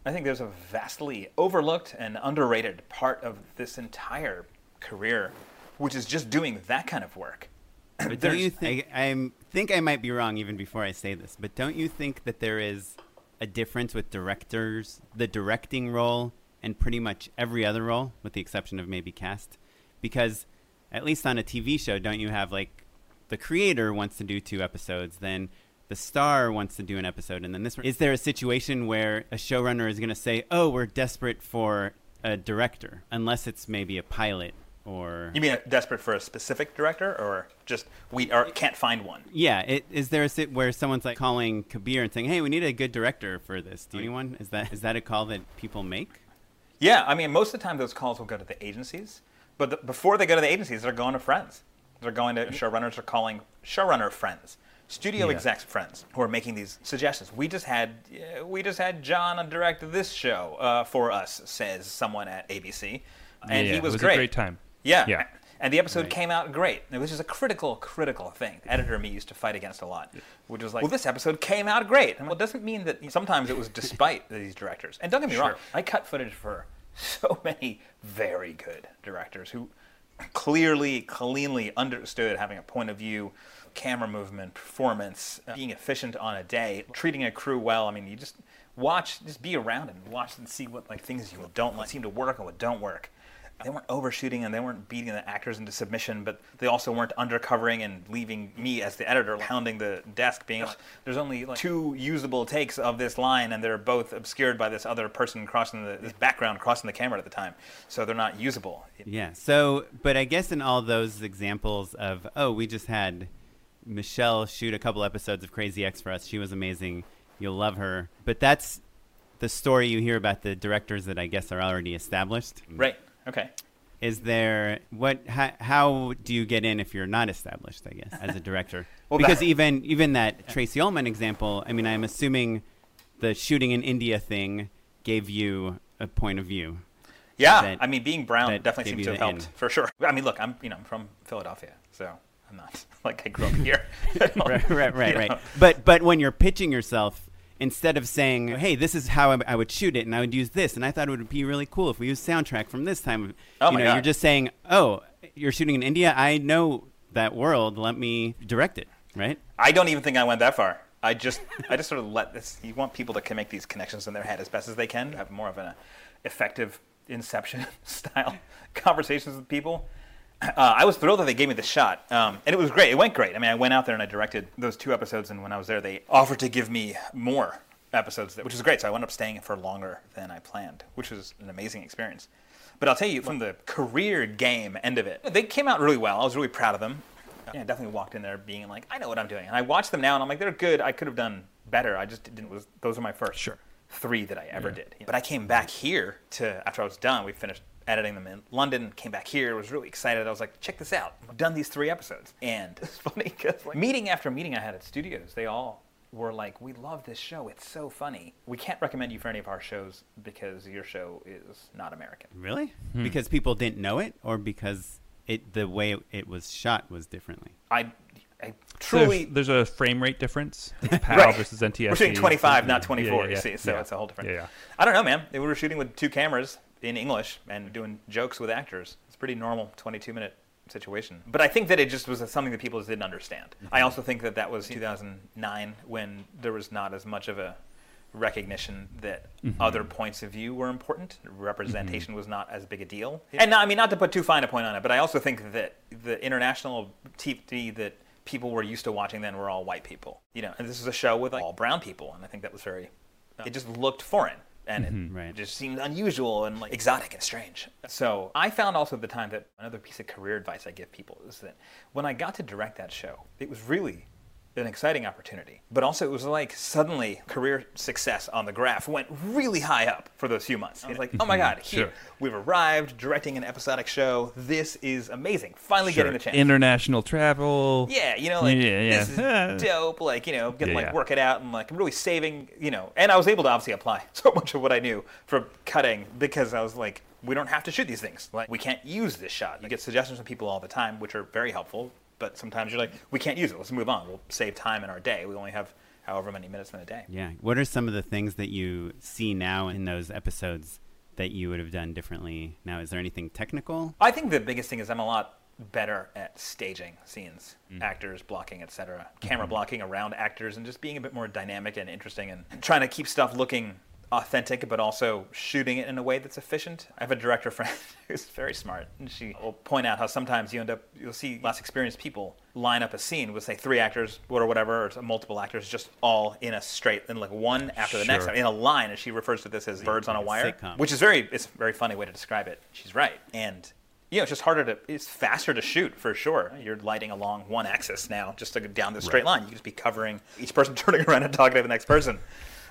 Speaker 4: I think there's a vastly overlooked and underrated part of this entire career, which is just doing that kind of work.
Speaker 3: But don't you think I am think I might be wrong even before I say this, but don't you think that there is a difference with directors, the directing role, and pretty much every other role, with the exception of maybe cast? Because at least on a TV show, don't you have like the creator wants to do two episodes, then the star wants to do an episode, and then this. Is there a situation where a showrunner is going to say, "Oh, we're desperate for a director," unless it's maybe a pilot or
Speaker 4: You mean desperate for a specific director, or just we are, can't find one?
Speaker 3: Yeah, it, is there a sit where someone's like calling Kabir and saying, "Hey, we need a good director for this"? Do anyone is that is that a call that people make?
Speaker 4: Yeah, I mean, most of the time those calls will go to the agencies, but the, before they go to the agencies, they're going to friends. They're going to showrunners are calling showrunner friends, studio
Speaker 1: Yeah.
Speaker 4: execs friends who are making these suggestions. We just had uh, we just had John direct this show uh, for us, says someone at ABC, and
Speaker 1: Yeah,
Speaker 4: he was,
Speaker 1: it was
Speaker 4: great.
Speaker 1: a great time.
Speaker 4: Yeah.
Speaker 1: Yeah.
Speaker 4: And the episode came out great, which is a critical, critical thing. Editor me used to fight against a lot, which was like, well, this episode came out great. And well, it doesn't mean that sometimes it was despite these directors. And don't get me wrong, I cut footage for so many very good directors who clearly, cleanly understood having a point of view, camera movement, performance, uh, being efficient on a day, treating a crew well. I mean, you just watch, just be around and watch and see what like things you don't like seem to work and what don't work. They weren't overshooting and they weren't beating the actors into submission, but they also weren't undercovering and leaving me as the editor pounding the desk, being "Ugh, there's only like two usable takes of this line, and they're both obscured by this other person crossing the this background crossing the camera at the time, so they're not usable.
Speaker 3: Yeah. So, but I guess in all those examples of, oh, we just had Michelle shoot a couple episodes of Crazy Ex for us. She was amazing. You'll love her. But that's the story you hear about the directors that I guess are already established.
Speaker 4: Right. Okay.
Speaker 3: Is there what? How, how do you get in if you're not established? I guess as a director,
Speaker 4: Well,
Speaker 3: because
Speaker 4: that-
Speaker 3: even even that Tracey Ullman example. I mean, I'm assuming the shooting in India thing gave you a point of view.
Speaker 4: Yeah,
Speaker 3: that-
Speaker 4: I mean, being brown definitely seems to have helped for sure. I mean, look, I'm you know I'm from Philadelphia, so I'm not like I grew up here.
Speaker 3: Right, right, right,
Speaker 4: you
Speaker 3: right. But but when you're pitching yourself, instead of saying, "Hey, this is how I, I would shoot it, and I would use this," and I thought it would be really cool if we use soundtrack from this time.
Speaker 4: Oh
Speaker 3: you
Speaker 4: my
Speaker 3: know,
Speaker 4: God.
Speaker 3: you're just saying, "Oh, you're shooting in India. I know that world. Let me direct it." Right?
Speaker 4: I don't even think I went that far. I just I just sort of let this. You want people to can make these connections in their head as best as they can. Have more of an effective Inception style conversations with people. Uh, I was thrilled that they gave me the shot, um, and it was great. It went great. I mean, I went out there and I directed those two episodes, and when I was there, they offered to give me more episodes, which was great. So I wound up staying for longer than I planned, which was an amazing experience. But I'll tell you, from the career game end of it, they came out really well. I was really proud of them. Yeah, I definitely walked in there being like, I know what I'm doing. And I watched them now, and I'm like, they're good. I could have done better. I just didn't. Was those are my first
Speaker 1: Sure.
Speaker 4: three that I ever did. But I came back here to after I was done. We finished editing them in London. Came back here. Was really excited. I was like, check this out. I've done these three episodes, and it's funny because like, meeting after meeting I had at studios, they all were like, we love this show. It's so funny. We can't recommend you for any of our shows because your show is not American.
Speaker 3: Really?
Speaker 4: Hmm.
Speaker 3: Because people didn't know it, or because it the way it was shot was differently.
Speaker 4: I, I
Speaker 1: Truly,
Speaker 4: truly.
Speaker 1: there's, a frame rate difference. It's PAL
Speaker 4: Right.
Speaker 1: versus NTSC.
Speaker 4: We're shooting 25, not 24.
Speaker 1: yeah,
Speaker 4: You
Speaker 1: yeah,
Speaker 4: see, so
Speaker 1: yeah.
Speaker 4: it's a whole different.
Speaker 1: Yeah, yeah.
Speaker 4: I don't know, man. We were shooting with two cameras in English and doing jokes with actors. It's a pretty normal 22 minute situation. But I think that it just was something that people just didn't understand. I also think that that was 2009 when there was not as much of a recognition that
Speaker 1: Mm-hmm.
Speaker 4: other points of view were important. Representation was not as big a deal. And not, I mean, not to put too fine a point on it, but I also think that the international TV that people were used to watching then were all white people. You know, and this is a show with like, all brown people, and I think that was very. It just looked foreign. And it mm-hmm,
Speaker 3: Right.
Speaker 4: just seemed unusual and like exotic and strange. So I found also at the time that another piece of career advice I give people is that when I got to direct that show, it was really an exciting opportunity. But also, it was like suddenly career success on the graph went really high up for those few months. I was like, oh my God, here,
Speaker 1: Sure.
Speaker 4: we've arrived directing an episodic show. This is amazing. Finally getting the chance.
Speaker 1: International travel.
Speaker 4: Yeah, you know, like
Speaker 1: Yeah, yeah.
Speaker 4: this is dope. Like, you know, get to
Speaker 1: Yeah,
Speaker 4: like
Speaker 1: yeah.
Speaker 4: work it out and like I'm really saving, you know. And I was able to obviously apply so much of what I knew from cutting because I was like, we don't have to shoot these things. Like, we can't use this shot. You get suggestions from people all the time, which are very helpful. But sometimes you're like, we can't use it. Let's move on. We'll save time in our day. We only have however many minutes in a day.
Speaker 3: Yeah. What are some of the things that you see now in those episodes that you would have done differently now? Is there anything technical?
Speaker 4: I think the biggest thing is I'm a lot better at staging scenes, mm-hmm. actors blocking, etc. Camera mm-hmm. blocking around actors and just being a bit more dynamic and interesting and trying to keep stuff looking authentic but also shooting it in a way that's efficient. I have a director friend who's very smart and she will point out how sometimes you end up you'll see less experienced people line up a scene with say three actors or whatever or multiple actors just all in a straight in like one after the next in a line and she refers to this as birds on a wire
Speaker 3: sitcom.
Speaker 4: which is very it's a very funny way to describe it. She's right. And you know it's just harder to it's faster to shoot for sure. You're lighting along one axis now just to go down this straight line. You can just be covering each person turning around and talking to the next person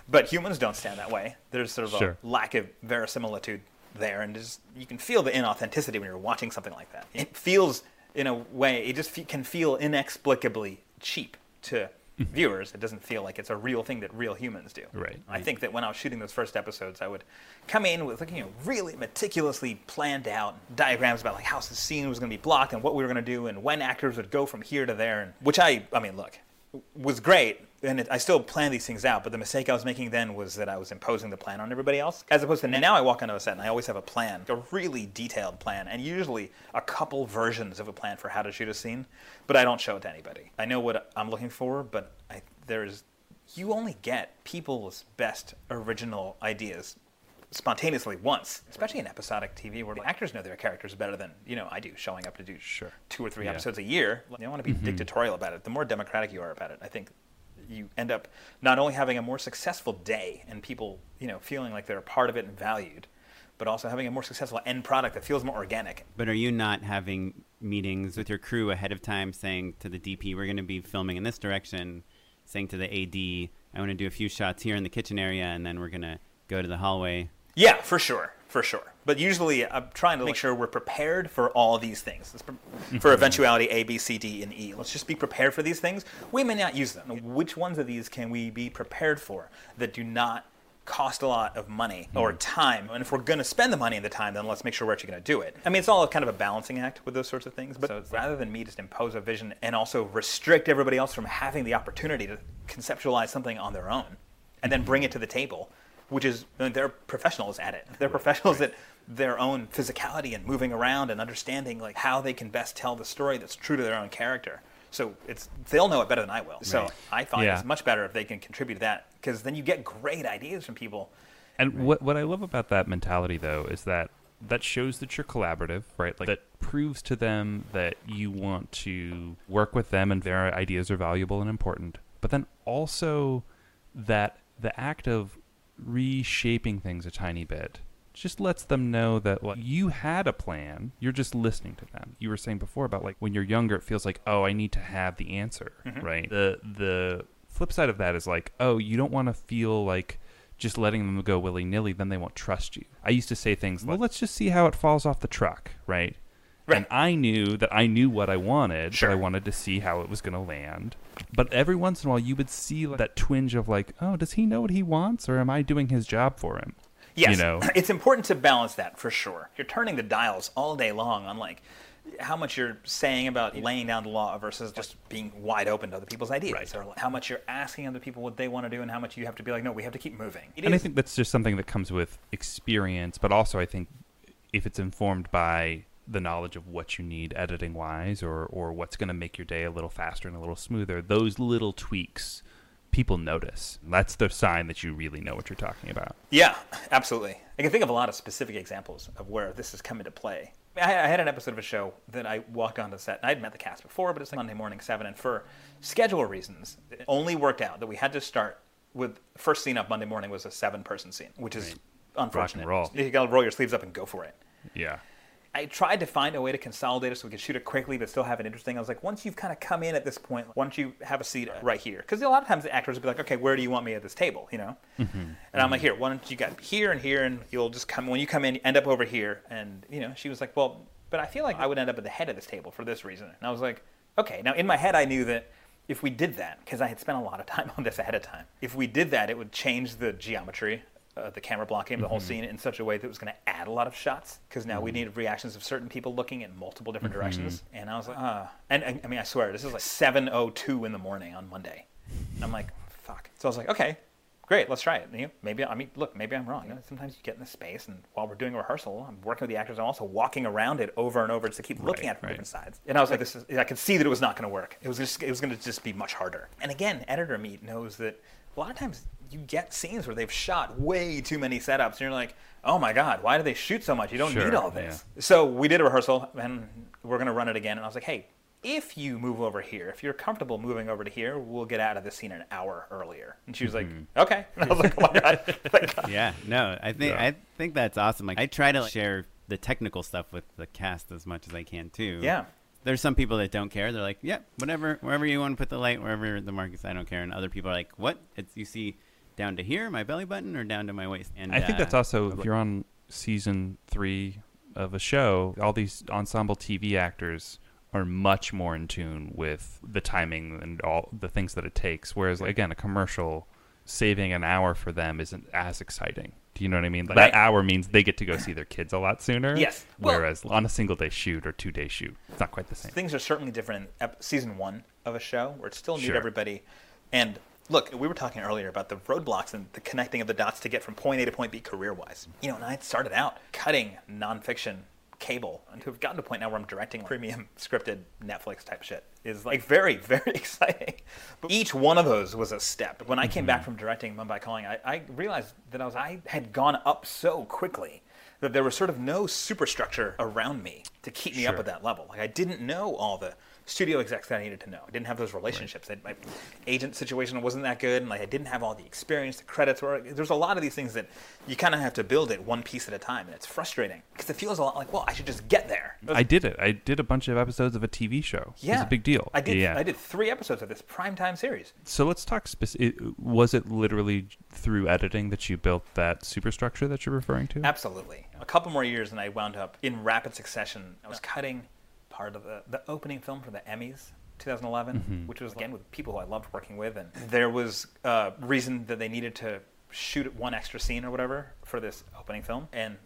Speaker 4: but humans don't stand that way. There's sort of
Speaker 1: Sure.
Speaker 4: a lack of verisimilitude there and just you can feel the inauthenticity when you're watching something like that. It feels in a way it just can feel inexplicably cheap to mm-hmm. viewers. It doesn't feel like it's a real thing that real humans do.
Speaker 1: Right.
Speaker 4: I think that when I was shooting those first episodes, I would come in with like you know really meticulously planned out diagrams about like how the scene was going to be blocked and what we were going to do and when actors would go from here to there, and which I I mean look was great and it, I still plan these things out. But the mistake I was making then was that I was imposing the plan on everybody else, as opposed to now I walk onto a set and I always have a plan, a really detailed plan, and usually a couple versions of a plan for how to shoot a scene. But I don't show it to anybody. I know what I'm looking for, but I, there's you only get people's best original ideas spontaneously once, especially in episodic TV where the actors know their characters better than you know I do, showing up to do
Speaker 1: Sure.
Speaker 4: two or three
Speaker 1: Yeah.
Speaker 4: episodes a year. You don't want to be mm-hmm. dictatorial about it. The more democratic you are about it, I think you end up not only having a more successful day and people you know feeling like they're a part of it and valued, but also having a more successful end product that feels more organic.
Speaker 3: But are you not having meetings with your crew ahead of time saying to the DP, we're going to be filming in this direction, saying to the AD, I want to do a few shots here in the kitchen area, and then we're going to go to the hallway?
Speaker 4: Yeah, for sure, for sure. But usually, I'm trying to make sure we're prepared for all these things. For mm-hmm. eventuality A, B, C, D, and E. Let's just be prepared for these things. We may not use them. Which ones of these can we be prepared for that do not cost a lot of money mm-hmm. or time? And if we're going to spend the money and the time, then let's make sure we're actually going to do it. I mean, it's all kind of a balancing act with those sorts of things. But so rather than me just impose a vision and also restrict everybody else from having the opportunity to conceptualize something on their own and then bring it to the table, which is I mean, they're professionals at it. They're professionals at their own physicality and moving around and understanding like how they can best tell the story that's true to their own character. So it's they'll know it better than I will. So I find
Speaker 1: Yeah.
Speaker 4: it's much better if they can contribute to that because then you get great ideas from people.
Speaker 1: And what what I love about that mentality though is that that shows that you're collaborative, right? Like that proves to them that you want to work with them and their ideas are valuable and important. But then also that the act of reshaping things a tiny bit just lets them know that like, you had a plan. You're just listening to them. You were saying before about like when you're younger, it feels like oh, I need to have the answer, mm-hmm. right? The the flip side of that is like oh, you don't want to feel like just letting them go willy nilly. Then they won't trust you. I used to say things like, well, let's just see how it falls off the truck, right?
Speaker 4: Right.
Speaker 1: And I knew that I knew what I wanted,
Speaker 4: Sure.
Speaker 1: but I wanted to see how it was going to land. But every once in a while, you would see like, that twinge of like, oh, does he know what he wants, or am I doing his job for him?
Speaker 4: Yes,
Speaker 1: You know,
Speaker 4: it's important to balance that for sure. You're turning the dials all day long on like how much you're saying about laying down the law versus just being wide open to other people's ideas,
Speaker 1: Right.
Speaker 4: or how much you're asking other people what they want to do, and how much you have to be like, no, we have to keep moving. It
Speaker 1: and I think that's just something that comes with experience, but also I think if it's informed by the knowledge of what you need editing wise or or what's going to make your day a little faster and a little smoother, those little tweaks people notice. That's the sign that you really know what you're talking about.
Speaker 4: Yeah, absolutely. I can think of a lot of specific examples of where this has come into play. I, I had an episode of a show that I walked onto set, and I'd met the cast before, but it's like Monday morning seven, and for schedule reasons, it only worked out that we had to start with first scene up Monday morning was a seven-person scene, which is unfortunate.
Speaker 1: roll.
Speaker 4: You got to roll your sleeves up and go for it.
Speaker 1: Yeah.
Speaker 4: I tried to find a way to consolidate it so we could shoot it quickly but still have it interesting. I was like, once you've kind of come in at this point, why don't you have a seat right here? Because a lot of times the actors would be like, okay, where do you want me at this table? You know?
Speaker 3: Mm-hmm.
Speaker 4: And I'm like, here, why don't you get here and here, and you'll just come when you come in, end up over here. And you know, she was like, well, but I feel like I would end up at the head of this table for this reason. And I was like, okay. Now in my head, I knew that if we did that, because I had spent a lot of time on this ahead of time, if we did that, it would change the geometry uh, the camera blocking of the whole scene in such a way that it was going to add a lot of shots because now we needed reactions of certain people looking in multiple different directions. And I was like, ah. And, and I mean, I swear, this is like 7.02 in the morning on Monday. And I'm like, fuck. So I was like, okay, great, let's try it. And, you know, maybe, I mean, look, maybe I'm wrong. You know, sometimes you get in the space and while we're doing a rehearsal, I'm working with the actors. I'm also walking around it over and over just to keep looking at it from
Speaker 1: right.
Speaker 4: different sides. And I was like, this is, I could see that it was not going to work. It was just, it was going to just be much harder. And again, editor meet knows that a lot of times you get scenes where they've shot way too many setups and you're like, oh my God, why do they shoot so much? You don't
Speaker 1: Sure,
Speaker 4: need all this. So we did a rehearsal and we're going to run it again. And I was like, hey, if you move over here, if you're comfortable moving over to here, we'll get out of this scene an hour earlier. And she was like, mm-hmm. okay. And I was like, oh my God. Thank God.
Speaker 3: Uh, yeah, no, I think
Speaker 1: Yeah.
Speaker 3: I think that's awesome. Like I try to share the technical stuff with the cast as much as I can too.
Speaker 4: Yeah.
Speaker 3: There's some people that don't care. They're like, yeah, whatever, wherever you want to put the light, wherever the mark is, I don't care. And other people are like, what? It's you see down to here, my belly button, or down to my waist. And
Speaker 1: I think
Speaker 3: uh,
Speaker 1: that's also if you're on season three of a show, all these ensemble TV actors are much more in tune with the timing and all the things that it takes. Whereas, again, a commercial saving an hour for them isn't as exciting. Do you know what I mean? Like,
Speaker 4: Right.
Speaker 1: That hour means they get to go see their kids a lot sooner.
Speaker 4: Yes. Well-
Speaker 1: Whereas on a single day shoot or two day shoot, it's not quite the same.
Speaker 4: things are certainly different in ep- season one of a show where it's still new
Speaker 1: Sure.
Speaker 4: to everybody. And look, we were talking earlier about the roadblocks and the connecting of the dots to get from point A to point B career wise. You know, and I had started out cutting nonfiction cable and to have gotten to a point now where I'm directing premium scripted Netflix type shit is like very, very exciting. But each one of those was a step. When I came back mm-hmm. from directing Mumbai Calling, I, I realized that I was I had gone up so quickly that there was sort of no superstructure around me to keep me up at that level. Like I didn't know all the studio execs that I needed to know. I didn't have those relationships. I- My agent situation wasn't that good, and like I didn't have all the experience. The credits were. There's a lot of these things that you kind of have to build it one piece at a time, and it's frustrating because it feels a lot like, well, I should just get there.
Speaker 1: I did it. I did a bunch of episodes of a TV show.
Speaker 4: yeah,
Speaker 1: It's a big deal.
Speaker 4: I did.
Speaker 1: Yeah.
Speaker 4: I did three episodes of this primetime series.
Speaker 1: So let's talk. Speci- was it literally through editing that you built that superstructure that you're referring to?
Speaker 4: Absolutely. A couple more years, and I wound up in rapid succession. I was cutting part of the, the opening film for the Emmys 2011, mm-hmm. which was again with people who I loved working with, and there was a reason that they needed to shoot one extra scene or whatever for this opening film, and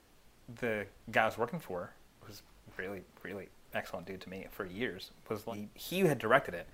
Speaker 4: the guy I was working for was really, really excellent dude to me for years. Was like, he had directed it,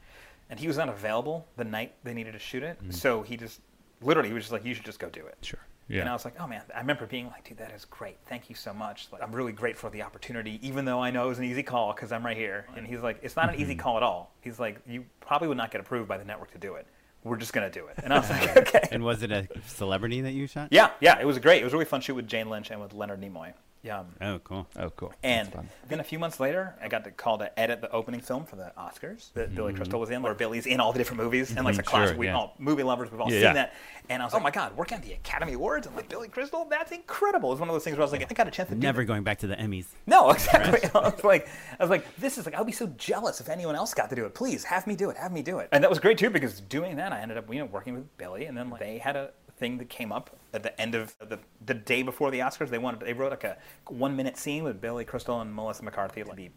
Speaker 4: and he was not available the night they needed to shoot it, mm-hmm. so he just literally he was just like, "You should just go do it."
Speaker 1: Sure.
Speaker 4: And I was like, oh man, I remember being like, dude, that is great. Thank you so much. Like, I'm really grateful for the opportunity, even though I know it was an easy call because I'm right here. And he's like, it's not an
Speaker 1: Mm-hmm.
Speaker 4: easy call at all. He's like, you probably would not get approved by the network to do it. We're just going to do it. And I was like, okay.
Speaker 3: And was it a celebrity that you shot?
Speaker 4: yeah, yeah, it was great. It was a really fun shoot with Jane Lynch and with Leonard Nimoy. Yeah.
Speaker 3: Oh, cool.
Speaker 1: oh, cool.
Speaker 4: And then a few months later, I got the call to edit the opening film for the Oscars that Billy Crystal was in, where Billy's in all the different movies and like the
Speaker 1: Mhm,
Speaker 4: classic.
Speaker 1: sure,
Speaker 4: we
Speaker 1: yeah.
Speaker 4: all movie lovers, we've all
Speaker 1: Yeah,
Speaker 4: seen
Speaker 1: yeah.
Speaker 4: that. And I was like, oh my god, working at the Academy Awards and like Billy Crystal, that's incredible. It's one of those things where I was like, I got a chance to
Speaker 3: Never
Speaker 4: this.
Speaker 3: going back to the Emmys.
Speaker 4: No, exactly. I was like, I was like, this is like, I'll be so jealous if anyone else got to do it. Please have me do it. Have me do it. And that was great too because doing that, I ended up, you know, working with Billy, and then like, they had a thing that came up at the end of the the day before the Oscars. They wanted, they wrote like a one minute scene with Billy Crystal and Melissa McCarthy, like be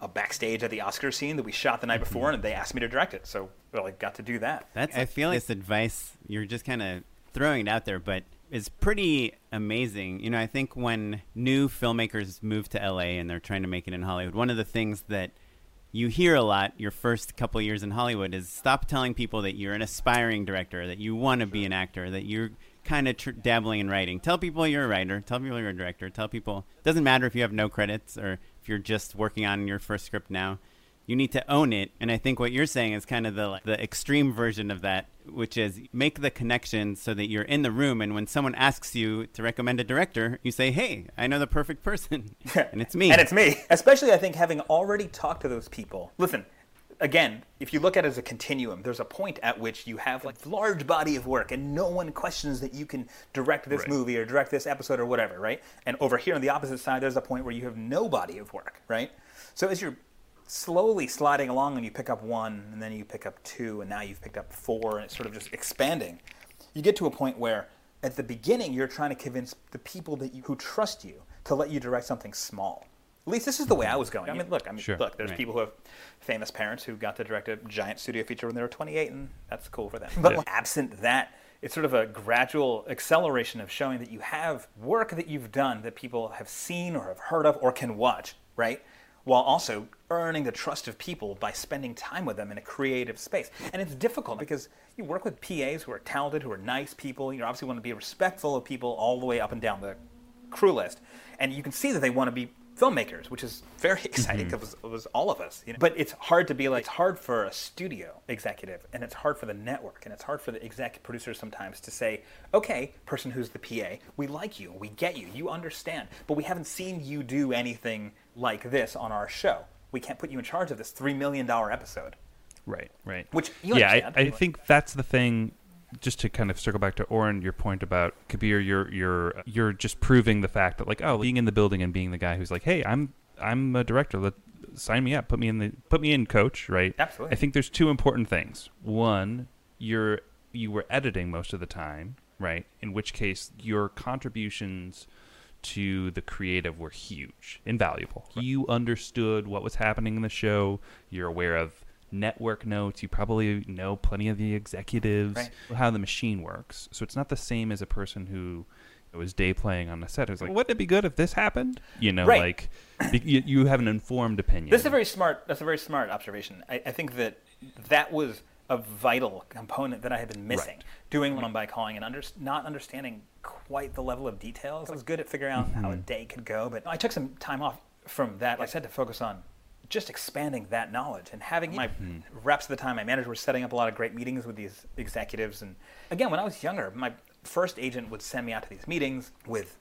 Speaker 4: a backstage at the Oscars scene that we shot the night mm-hmm. before, and they asked me to direct it. So, well, I got to do that.
Speaker 3: That's. I feel like this advice you're just kind of throwing it out there, but it's pretty amazing. You know, I think when new filmmakers move to LA and they're trying to make it in Hollywood, one of the things that you hear a lot your first couple years in Hollywood is stop telling people that you're an aspiring director, that you want to be an actor, that you're kind of tr- dabbling in writing. Tell people you're a writer. Tell people you're a director. Tell people doesn't matter if you have no credits or if you're just working on your first script now. You need to own it, and I think what you're saying is kind of the the extreme version of that, which is make the connection so that you're in the room, and when someone asks you to recommend a director, you say, "Hey, I know the perfect person, and it's me."
Speaker 4: And it's me. Especially, I think, having already talked to those people. Listen, again, if you look at it as a continuum, there's a point at which you have like large body of work and no one questions that you can direct this
Speaker 1: Right.
Speaker 4: movie or direct this episode or whatever, right? And over here on the opposite side, there's a point where you have no body of work, right? So as you're slowly sliding along and you pick up one and then you pick up two and now you've picked up four and it's sort of just expanding, you get to a point where at the beginning you're trying to convince the people that you, who trust you to let you direct something small. At least this is the way I was going. I mean, look, I mean,
Speaker 1: Sure.
Speaker 4: look. There's
Speaker 3: Right.
Speaker 4: people who have famous parents who got to direct a giant studio feature when they were 28, and that's cool for them. But absent that, it's sort of a gradual acceleration of showing that you have work that you've done that people have seen or have heard of or can watch, right? While also earning the trust of people by spending time with them in a creative space. And it's difficult because you work with PAs who are talented, who are nice people. You obviously want to be respectful of people all the way up and down the crew list, and you can see that they want to be filmmakers, which is very exciting mm-hmm. because it was all of us. You know? But it's hard to be like it's hard for a studio executive, and it's hard for the network, and it's hard for the exec producers sometimes to say, "Okay, person who's the PA, we like you, we get you, you understand, but we haven't seen you do anything like this on our show. We can't put you in charge of this three million dollar episode."
Speaker 1: Right, right.
Speaker 4: Which
Speaker 1: yeah, I. I think that's the thing. Just to kind of circle back to Oren, your point about Kabir, you're you're you're just proving the fact that like oh, being in the building and being the guy who's like, hey, I'm I'm a director. Let sign me up. Put me in the put me in, coach. Right.
Speaker 4: Absolutely.
Speaker 1: I think there's two important things. One, you're you were editing most of the time, right? In which case, your contributions to the creative were huge, invaluable. You understood what was happening in the show. You're aware of network notes. You probably know plenty of the executives,
Speaker 4: Right.
Speaker 1: how the machine works. So it's not the same as a person who was day playing on the set who's like, wouldn't it be good if this happened? You know,
Speaker 4: Right.
Speaker 1: like you, you have an informed opinion.
Speaker 4: This is a very smart. That's a very smart observation. I, I think that that was a vital component that I had been missing.
Speaker 1: Right.
Speaker 4: Doing Mumbai Calling and under, not understanding quite the level of details. I was good at figuring out how a mm-hmm. day could go, but I took some time off from that. Like I said to focus on just expanding that knowledge and having my hmm. reps at the time, my manager was setting up a lot of great meetings with these executives. And again, when I was younger, my first agent would send me out to these meetings with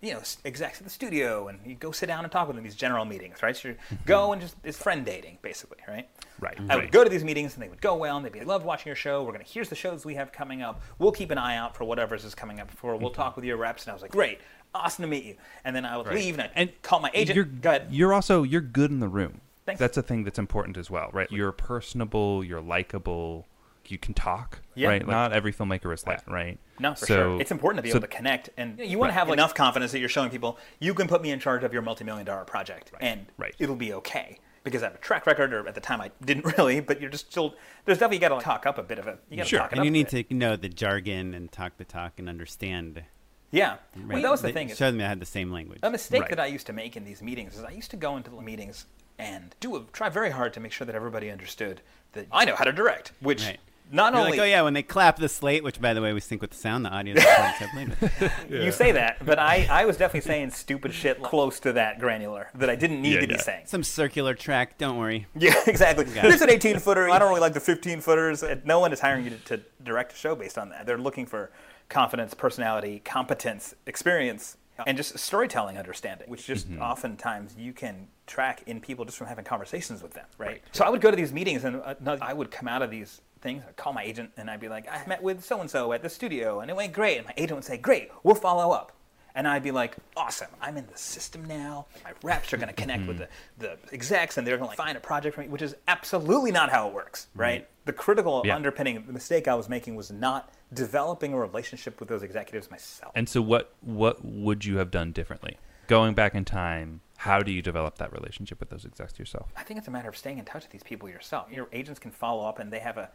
Speaker 4: you know, execs at the studio, and you go sit down and talk with them. These general meetings, right? So you mm-hmm. go and just it's friend dating, basically, right?
Speaker 1: Right,
Speaker 4: I
Speaker 1: right.
Speaker 4: would go to these meetings, and they would go well, and they'd be, "I love watching your show. We're gonna here's the shows we have coming up. We'll keep an eye out for whatever's is coming up. For we'll mm-hmm. talk with your reps." And I was like, "Great, awesome to meet you." And then I would leave and, I'd
Speaker 1: and
Speaker 4: call my agent.
Speaker 1: You're,
Speaker 4: go ahead.
Speaker 1: You're also you're good in the room.
Speaker 4: Thanks.
Speaker 1: That's a thing that's important as well, right? You're personable. You're likable. You can talk,
Speaker 4: Yeah.
Speaker 1: right? Not every filmmaker is that, right?
Speaker 4: No, for
Speaker 1: So-
Speaker 4: sure. It's important to be
Speaker 1: so-
Speaker 4: able to connect, and you, want to
Speaker 1: Right.
Speaker 4: have like, enough confidence that you're showing people you can put me in charge of your multi-million dollar project, and
Speaker 1: Right.
Speaker 4: it'll be okay because I have a track record. Or at the time, I didn't really, but you're just still. There's definitely got to talk up a bit of it. You got to
Speaker 1: Sure.
Speaker 4: talk it
Speaker 3: and
Speaker 4: up
Speaker 3: you need to know the jargon and talk the talk and understand.
Speaker 4: Yeah. Well, that was the
Speaker 3: They
Speaker 4: thing. is-
Speaker 3: showed me I had the same language.
Speaker 4: A mistake
Speaker 1: Right.
Speaker 4: that I used to make in these meetings is I used to go into the meetings and do a, try very hard to make sure that everybody understood that I know how to direct, which
Speaker 3: Right.
Speaker 4: Not
Speaker 3: You're
Speaker 4: only
Speaker 3: like, oh yeah, when they clap the slate, which by the way we sync with the sound, the audio. that's what
Speaker 4: you say that, but I, I was definitely saying stupid shit close to that granular that I didn't need
Speaker 1: Yeah,
Speaker 4: to be saying.
Speaker 3: Some circular track. Don't worry.
Speaker 4: Yeah, exactly.
Speaker 3: Got
Speaker 4: There's an 18 footer. I don't really like the 15 footers. No one is hiring you to, to direct a show based on that. They're looking for confidence, personality, competence, experience, and just storytelling understanding, which just oftentimes you can track in people just from having conversations with them, right? So I would go to these meetings and uh, I would come out of these things, I'd call my agent and I'd be like, I met with so and so at the studio and it went great. And my agent would say, Great, we'll follow up. And I'd be like, awesome, I'm in the system now. My reps are going to connect with mm-hmm. the, the execs and they're going to find a project for me, which is absolutely not how it works, right? The critical
Speaker 1: Yeah.
Speaker 4: underpinning, the mistake I was making was not developing a relationship with those executives myself.
Speaker 1: And so, what what would you have done differently? Going back in time, how do you develop that relationship with those execs yourself?
Speaker 4: I think it's a matter of staying in touch with these people yourself. Your agents can follow up, and they have a,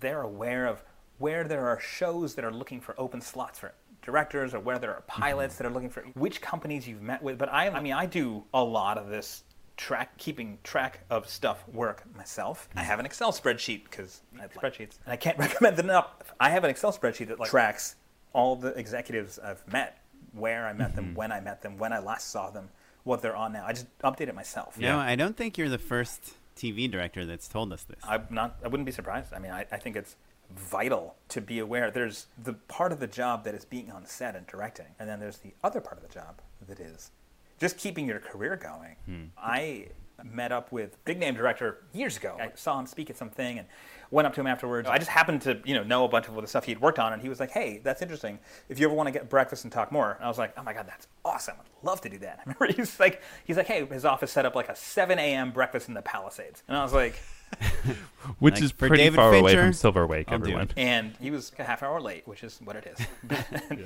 Speaker 4: they're aware of where there are shows that are looking for open slots for directors, or where there are mm-hmm. pilots that are looking for which companies you've met with. But I, I mean, I do a lot of this track, keeping track of stuff work myself. I have an Excel spreadsheet because I have spreadsheets, and I can't recommend it enough. I have an Excel spreadsheet that like tracks all the executives I've met, where I met them, mm-hmm. when I met them, when I last saw them, what they're on now. I just update it myself.
Speaker 3: No, I don't think you're the first TV director that's told us this.
Speaker 4: I'm not. I wouldn't be surprised. I mean, I, I think it's vital to be aware. There's the part of the job that is being on set and directing, and then there's the other part of the job that is just keeping your career going. Hmm. I met up with big name director years ago. I saw him speak at something and went up to him afterwards. I just happened to, you know, know a bunch of the stuff he'd worked on, and he was like, "Hey, that's interesting. If you ever want to get breakfast and talk more," and I was like, "Oh my god, that's awesome! I'd love to do that." I remember he's like, he's like, "Hey, his office set up like a 7 a.m. breakfast in the Palisades," and I was like,
Speaker 1: Which
Speaker 3: Like,
Speaker 1: is pretty
Speaker 3: David
Speaker 1: far away from Silver Lake,
Speaker 3: I'll
Speaker 1: everyone.
Speaker 4: and he was a half hour late, which is what it is.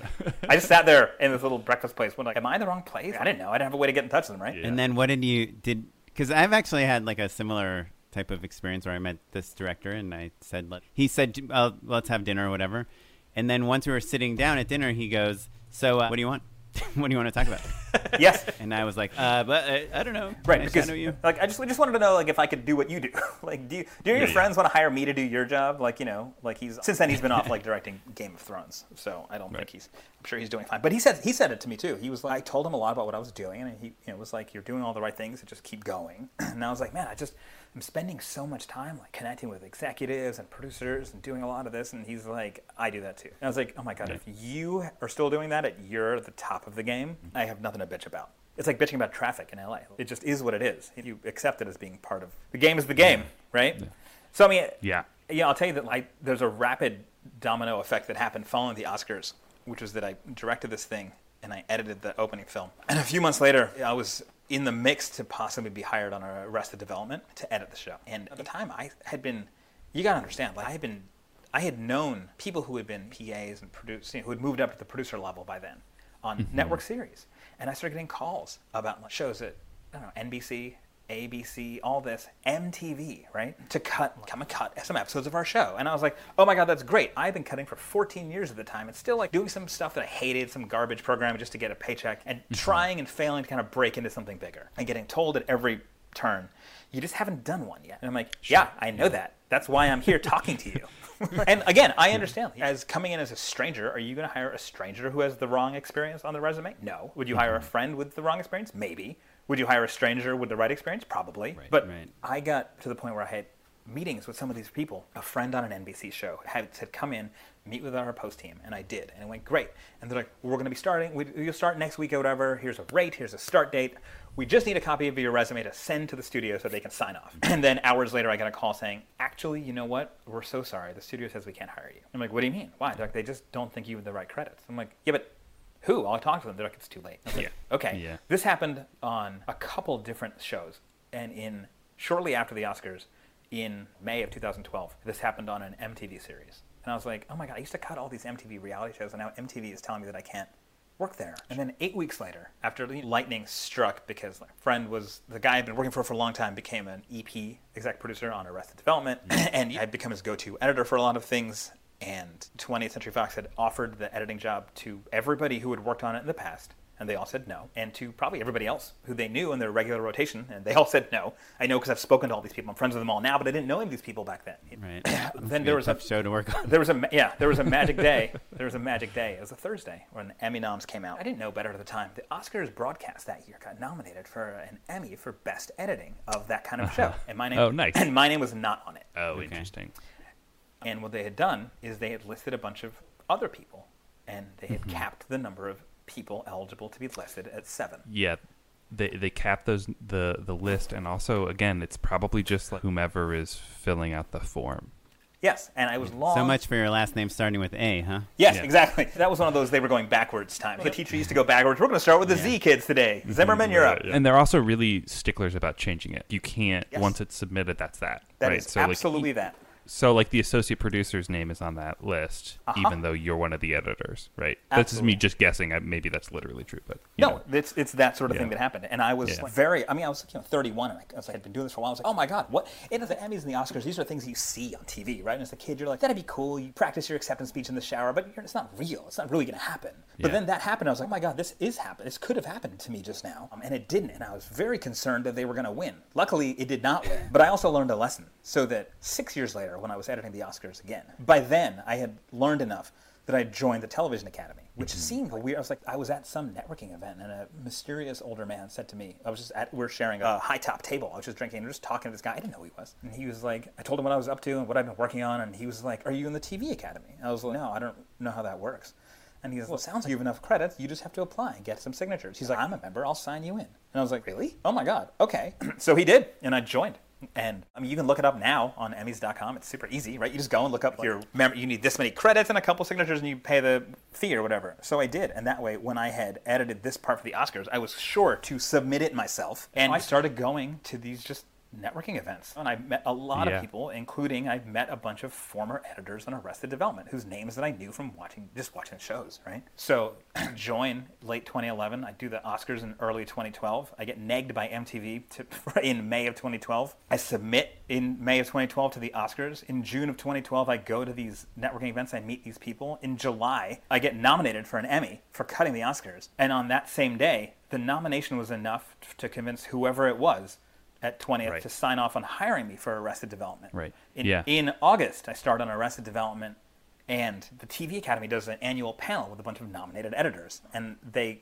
Speaker 4: I just sat there in this little breakfast place. When like, am I in the wrong place? I didn't know. I didn't have a way to get in touch with him, right?
Speaker 3: And then what did you did? Because I've actually had like a similar type of experience where I met this director and I said, let, he said, uh, let's have dinner or whatever. And then once we were sitting down at dinner, he goes, so uh, what do you want? what do you want to talk about?
Speaker 4: yes.
Speaker 3: And I was like, uh, but uh, I don't know.
Speaker 4: Right,
Speaker 3: I
Speaker 4: because
Speaker 3: know you.
Speaker 4: like I just I just wanted to know like if I could do what you do. like, do you, do your friends want to hire me to do your job? Like, you know, like he's since then he's been off like directing Game of Thrones, so I don't think he's. I'm sure he's doing fine. But he said he said it to me too. He was like, I told him a lot about what I was doing, and he you know, was like, "You're doing all the right things, and just keep going." and I was like, man, I just I'm spending so much time like connecting with executives and producers and doing a lot of this. And he's like, I do that too. And I was like, oh my god, if you are still doing that, at you're at the top of the game. Mm-hmm. I have nothing to bitch about. It's like bitching about traffic in LA. It just is what it is. You accept it as being part of the game. Is the game, right? So I mean,
Speaker 1: Yeah.
Speaker 4: yeah. I'll tell you that like there's a rapid domino effect that happened following the Oscars, which was that I directed this thing and I edited the opening film. And a few months later, I was in the mix to possibly be hired on Arrested Development to edit the show. And at the time, I had been, you gotta understand, like I had been, I had known people who had been PAs and producers, who had moved up to the producer level by then on mm-hmm. network series. And I started getting calls about shows at, I don't know, NBC, ABC, all this, MTV, right? To cut, come and cut some episodes of our show. And I was like, oh my God, that's great. I've been cutting for 14 years at the time and still like doing some stuff that I hated, some garbage program just to get a paycheck and mm-hmm. trying and failing to kind of break into something bigger and getting told at every turn, you just haven't done one yet. And I'm like, yeah, I know that. That's why I'm here talking to you. and again, I understand. As coming in as a stranger, are you going to hire a stranger who has the wrong experience on the resume? No. Would you hire a friend with the wrong experience? Maybe. Would you hire a stranger with the right experience? Probably. But
Speaker 3: Right.
Speaker 4: I got to the point where I had meetings with some of these people. A friend on an NBC show had said, "Come in, meet with our post team," and I did, and it went great. And they're like, "We're going to be starting. We, you'll start next week or whatever. Here's a rate. Here's a start date. We just need a copy of your resume to send to the studio so they can sign off." And then hours later, I get a call saying, "Actually, you know what? We're so sorry. The studio says we can't hire you." I'm like, "What do you mean? Why?" They're like, "They just don't think you have the right credits." I'm like, "Yeah, but." Who? I'll talk to them. They're like, it's too late. Like, Okay.
Speaker 1: Yeah.
Speaker 4: This happened on a couple different shows, and in shortly after the Oscars, in May of 2012, this happened on an MTV series, and I was like, oh my god, I used to cut all these MTV reality shows, and now MTV is telling me that I can't work there. And then eight weeks later, after the lightning struck, because my friend was the guy I'd been working for for a long time, became an EP exec producer on Arrested Development, mm-hmm. and I'd become his go-to editor for a lot of things. And 20th Century Fox had offered the editing job to everybody who had worked on it in the past, and they all said no. And to probably everybody else who they knew in their regular rotation, and they all said no. I know because I've spoken to all these people. I'm friends with them all now, but I didn't know any of these people back then.
Speaker 3: Right.
Speaker 4: then there was a
Speaker 3: tough show to work on.
Speaker 4: there was a yeah there was a magic day there was a magic day it was a thursday when emmy noms came out i didn't know better at the time the oscars broadcast that year got nominated for an emmy for best editing of that kind of show uh-huh. and my name
Speaker 1: Oh, nice.
Speaker 4: and my name was not on it
Speaker 1: Oh, interesting.
Speaker 4: and what they had done is they had listed a bunch of other people and they had mm-hmm. capped the number of people eligible to be listed at seven
Speaker 1: Yeah, they they cap those the the list, and also again, it's probably just like whomever is filling out the form.
Speaker 4: yes and i was long
Speaker 3: So much for your last name starting with A, huh?
Speaker 4: Yes,
Speaker 1: Yeah.
Speaker 4: exactly. That was one of those they were going backwards times. The teacher used to go backwards. We're going to start with the Z kids today. Zimmerman, you're up.
Speaker 1: And they're also really sticklers about changing it. You can't
Speaker 4: Yes.
Speaker 1: once it's submitted. That's that.
Speaker 4: That
Speaker 1: right?
Speaker 4: is
Speaker 1: so like,
Speaker 4: absolutely that.
Speaker 1: So like the associate producer's name is on that list,
Speaker 4: Uh-huh.
Speaker 1: even though you're one of the editors, right? That's just me just guessing. I, maybe that's literally true, but
Speaker 4: No,
Speaker 1: know.
Speaker 4: it's it's that sort of thing that happened, and I was
Speaker 1: Yeah.
Speaker 4: like, very. I mean, I was you know 31, and I, I was, like, I'd been doing this for a while. I was like, oh my god, what? Is the Emmys and the Oscars. These are things you see on TV, right? And as a kid, you're like, that'd be cool. You practice your acceptance speech in the shower, but you're, it's not real. It's not really going to happen. But
Speaker 1: Yeah.
Speaker 4: then that happened. I was like, oh my god, this is happening. This could have happened to me just now, um, and it didn't. And I was very concerned that they were going to win. Luckily, it did not win. But I also learned a lesson, so that six years later, when I was editing the Oscars again, by then I had learned enough that I joined the Television Academy, which mm-hmm. seemed weird. I was like, I was at some networking event, and a mysterious older man said to me, I was just at, we are sharing a ah. high top table. I was just drinking and just talking to this guy. I didn't know who he was. And he was like, I told him what I was up to and what I've been working on, and he was like, Are you in the TV Academy? I was like, No, I don't know how that works. And he goes, well, it sounds like you have enough credits. You just have to apply and get some signatures. He's like, I'm a member. I'll sign you in. And I was like, really? Oh my God. Okay. so he did. And I joined. And I mean, you can look it up now on Emmys.com. It's super easy, right? You just go and look up your member. You need this many credits and a couple signatures, and you pay the fee or whatever. So I did, and that way, when I had edited this part for the Oscars, I was sure to submit it myself. And I started going to these just networking events. And I met a lot
Speaker 1: Yeah.
Speaker 4: of people, including I've met a bunch of former editors on Arrested Development whose names that I knew from watching just watching shows, right? So join late 2011. I do the Oscars in early 2012. I get negged by MTV to, in May of 2012. I submit in May of 2012 to the Oscars. In June of 2012, I go to these networking events. I meet these people. In July, I get nominated for an Emmy for cutting the Oscars. And on that same day, the nomination was enough to convince whoever it was at 20th
Speaker 1: Right.
Speaker 4: to sign off on hiring me for Arrested Development.
Speaker 1: Right.
Speaker 4: In,
Speaker 1: Yeah.
Speaker 4: in August, I started on Arrested Development, and the TV Academy does an annual panel with a bunch of nominated editors. And they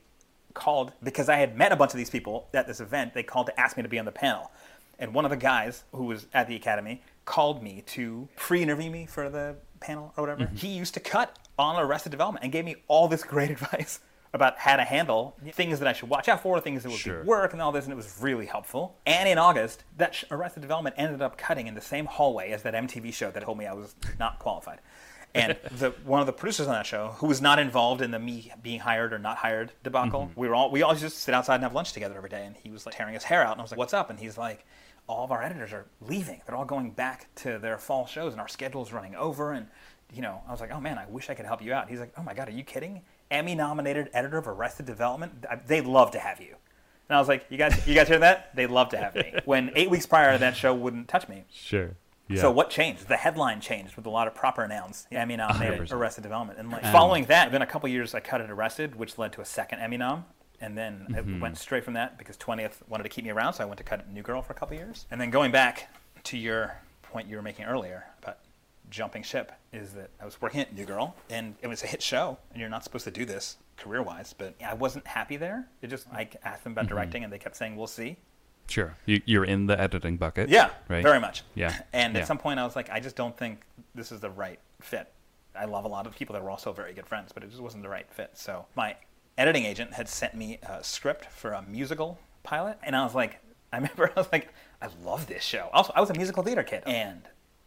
Speaker 4: called, because I had met a bunch of these people at this event, they called to ask me to be on the panel. And one of the guys who was at the Academy called me to pre interview me for the panel or whatever. Mm-hmm. He used to cut on Arrested Development and gave me all this great advice about how to handle things that I should watch out for, things that would
Speaker 1: Sure.
Speaker 4: work and all this, and it was really helpful. And in August, that sh- Arrested Development ended up cutting in the same hallway as that MTV show that told me I was not qualified. And the, one of the producers on that show, who was not involved in the me being hired or not hired debacle, mm-hmm. we were all we all just sit outside and have lunch together every day. And he was like tearing his hair out, and I was like, "What's up?" And he's like, "All of our editors are leaving. They're all going back to their fall shows, and our schedule's running over." And you know, I was like, "Oh man, I wish I could help you out." He's like, "Oh my god, are you kidding? Emmy-nominated editor of Arrested Development? They'd love to have you." And I was like, "You guys, you guys hear that? They'd love to have me." When eight weeks prior, that show wouldn't touch me.
Speaker 1: Sure. Yeah.
Speaker 4: So what changed? The headline changed with a lot of proper nouns. Emmy nominated
Speaker 1: 100%.
Speaker 4: Arrested Development, and like following that, then a couple years I cut it Arrested, which led to a second Emmy nom, and then it went straight from that because 20th wanted to keep me around, so I went to cut New Girl for a couple years, and then going back to your point you were making earlier about jumping ship is that I was working at New Girl, and it was a hit show, and you're not supposed to do this career-wise, but I wasn't happy there. It just I asked them about mm-hmm. directing, and they kept saying we'll see.
Speaker 1: Sure. You, you're in the editing bucket.
Speaker 4: Yeah,
Speaker 1: Right.
Speaker 4: very much.
Speaker 1: Yeah.
Speaker 4: And
Speaker 1: Yeah.
Speaker 4: at some point, I was like, I just don't think this is the right fit. I love a lot of people that were also very good friends, but it just wasn't the right fit. So my editing agent had sent me a script for a musical pilot, and I was like, I remember I was like, I love this show. Also, I was a musical theater kid, and